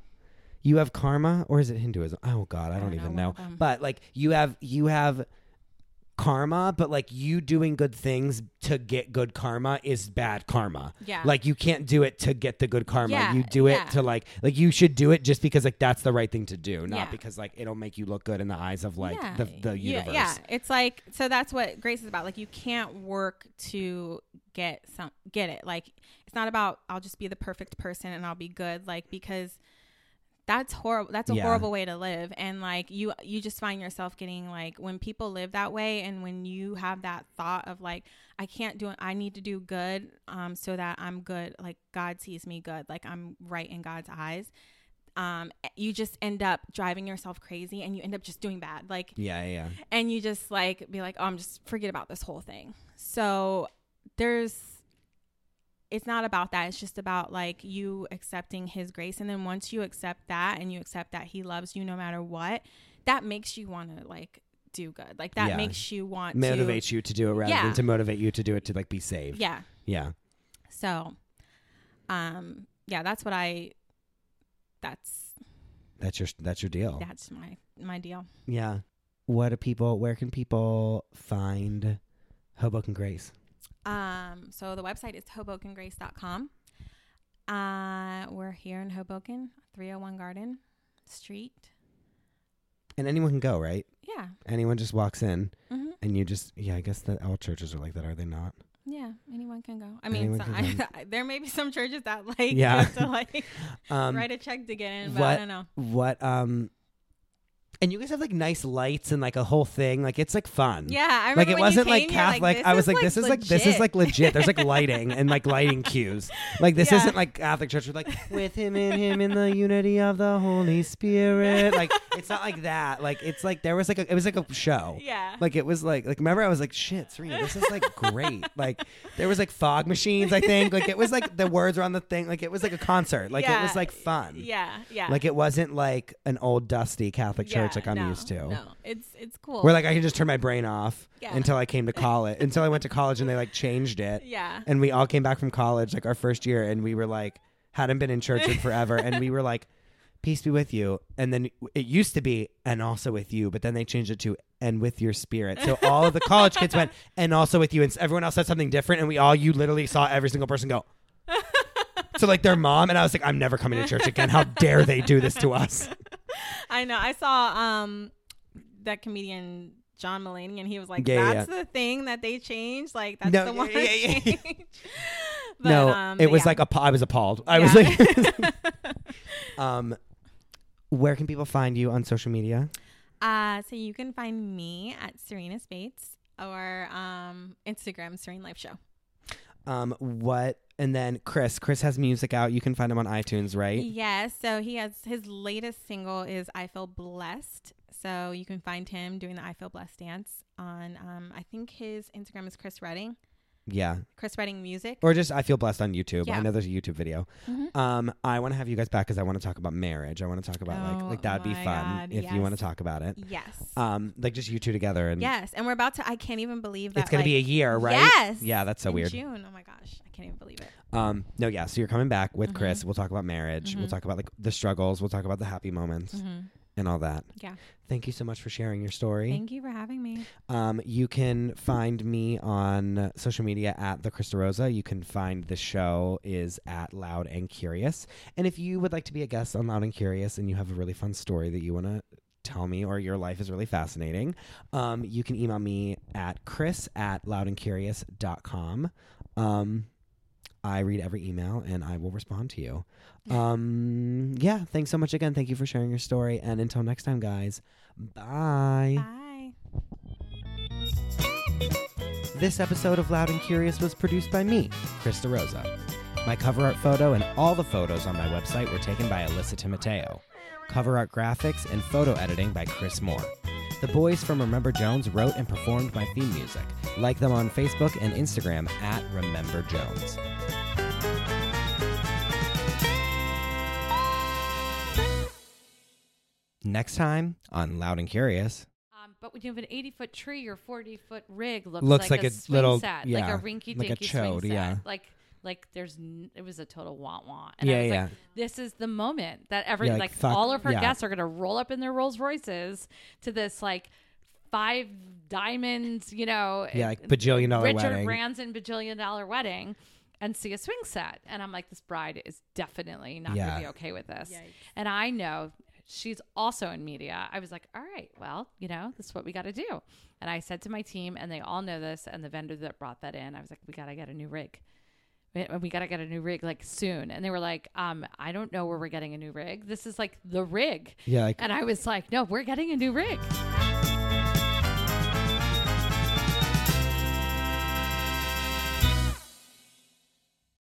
You have karma or is it Hinduism? Oh god, I don't, don't even one know. Um, but like you have you have karma, but like you doing good things to get good karma is bad karma. yeah. Like you can't do it to get the good karma. Yeah, you do it yeah. to like like you should do it just because like that's the right thing to do, not Yeah. because like it'll make you look good in the eyes of like the the Yeah, universe. Yeah, it's like so that's what grace is about. Like you can't work to get some get it. Like it's not about I'll just be the perfect person and I'll be good. Like because that's horrible. That's a Yeah. horrible way to live. And like you you just find yourself getting like when people live that way and when you have that thought of like I can't do it. I need to do good um so that I'm good. Like God sees me good. Like I'm right in God's eyes. Um you just end up driving yourself crazy and you end up just doing bad. Like Yeah, yeah, yeah. and you just like be like, oh, I'm just forget about this whole thing. So there's, it's not about that. It's just about like you accepting His grace, and then once you accept that and you accept that He loves you no matter what, that makes you want to like do good. Like that Yeah. makes you want motivates you to do it rather Yeah. than to motivate you to do it to like be saved. Yeah. Yeah. So, um, yeah, that's what I. That's That's your that's your deal. that's my my deal. Yeah. What do people where can people find Hoboken Grace? Um, so the website is hobokengrace.com. Uh, we're here in Hoboken, 301 Garden Street. And anyone can go, right? Yeah. Anyone just walks in hmm and you just yeah, I guess that all churches are like that, are they not? Yeah. Anyone can go. I mean, so can <laughs> I, there may be some churches that like Yeah. <laughs> have to like <laughs> Um write a check to get in, but what- I don't know. what um And you guys have like nice lights and like a whole thing. Like it's like fun. Yeah, I remember like it wasn't like came, you're Catholic. like, I was like, like, this is like this is like legit. There's like <laughs> lighting and like lighting cues. Like this Yeah. isn't like Catholic church with like with him in him in the unity of the Holy Spirit. Like it's not like that. Like it's like there was like a, it was like a show. Yeah. Like it was like like remember I was like shit Serena this is like great like there was like fog machines I think like it was like the words were on the thing like it was like a concert like it was like fun yeah, yeah. like it wasn't like an old dusty Catholic church Yeah, like I'm no, used to No, it's it's cool. where like I can just turn my brain off Yeah. until I came to college <laughs> until I went to college and they like changed it yeah. and we all came back from college like our first year and we were like hadn't been in church in <laughs> forever and we were like peace be with you. And then it used to be and also with you but then they changed it to and with your spirit. So all of the college kids went <laughs> and also with you. And everyone else said something different and we all you literally saw every single person go. <laughs> So like their mom and i was like i'm never coming to church again. How dare they do this to us? <laughs> I know. I saw um that comedian John Mulaney, and he was like, Yeah, yeah, "That's the thing that they changed. Like that's No, the one yeah, yeah, yeah. But, no um, it was yeah. like a i was appalled. I was like um where can people find you on social media Uh, so you can find me at Serena Spates or um, Instagram Serene Life Show. Um, what? And then Chris. Chris has music out. You can find him on iTunes, right? Yes. So he has his latest single is "I Feel Blessed." So you can find him doing the "I Feel Blessed" dance on. Um, I think his Instagram is Chris Redding. Yeah. Chris writing Music. Or just I feel blessed on YouTube. I know there's a YouTube video. Mhm. Um, I want to have you guys back because I want to talk about marriage. I want to talk about like Oh like that'd be fun God, if you want to talk about it. Yes. Um, like just you two together and yes. And we're about to. I can't even believe that. it's gonna be a year, right? Yes. Yeah, that's so in weird. June. Oh my gosh, I can't even believe it. Um, no, yeah. So you're coming back with Mhm. Chris. We'll talk about marriage. We'll Mhm. talk about like the struggles. We'll talk about the happy moments Mhm. And all that. Yeah. Thank you so much for sharing your story. Thank you for having me. Um, you can find me on social media at the Krista Rosa. You can find the show is at Loud and Curious. And if you would like to be a guest on Loud and Curious and you have a really fun story that you want to tell me or your life is really fascinating, um, you can email me at chris at loudandcurious.com. Um, I read every email and I will respond to you. Um, yeah, thanks so much again. Thank you for sharing your story. And until next time, guys, bye. Bye. This episode of Loud and Curious was produced by me, Krista Rosa. My cover art photo and all the photos on my website were taken by Alyssa Timoteo. Cover art graphics and photo editing by Chris Moore. The boys from Remember Jones wrote and performed my theme music. Like them on Facebook and Instagram at Remember Jones. Next time on Loud and Curious. Um, but when you have an 80 foot tree or 40 foot rig, looks, Looks like, like a, a swing little- set, yeah, like a rinky like a swing set. yeah. Like, like there's, n- it was a total want want. And Yeah, I was yeah. like, this is the moment that every, Yeah, like, like, all of her yeah. guests are going to roll up in their Rolls Royces to this, like, five diamonds, you know, Yeah, eh, like bajillion dollar Richard wedding. Branson bajillion dollar wedding and see a swing set. And I'm like, this bride is definitely not Yeah. going to be okay with this. And I know she's also in media. I was like, all right, well, you know, this is what we got to do. And I said to my team, and they all know this, and the vendor that brought that in, I was like, we got to get a new rig. We, we got to get a new rig like soon. And they were like, um, I don't know where we're getting a new rig. This is like the rig. Yeah, And I was like, no, we're getting a new rig.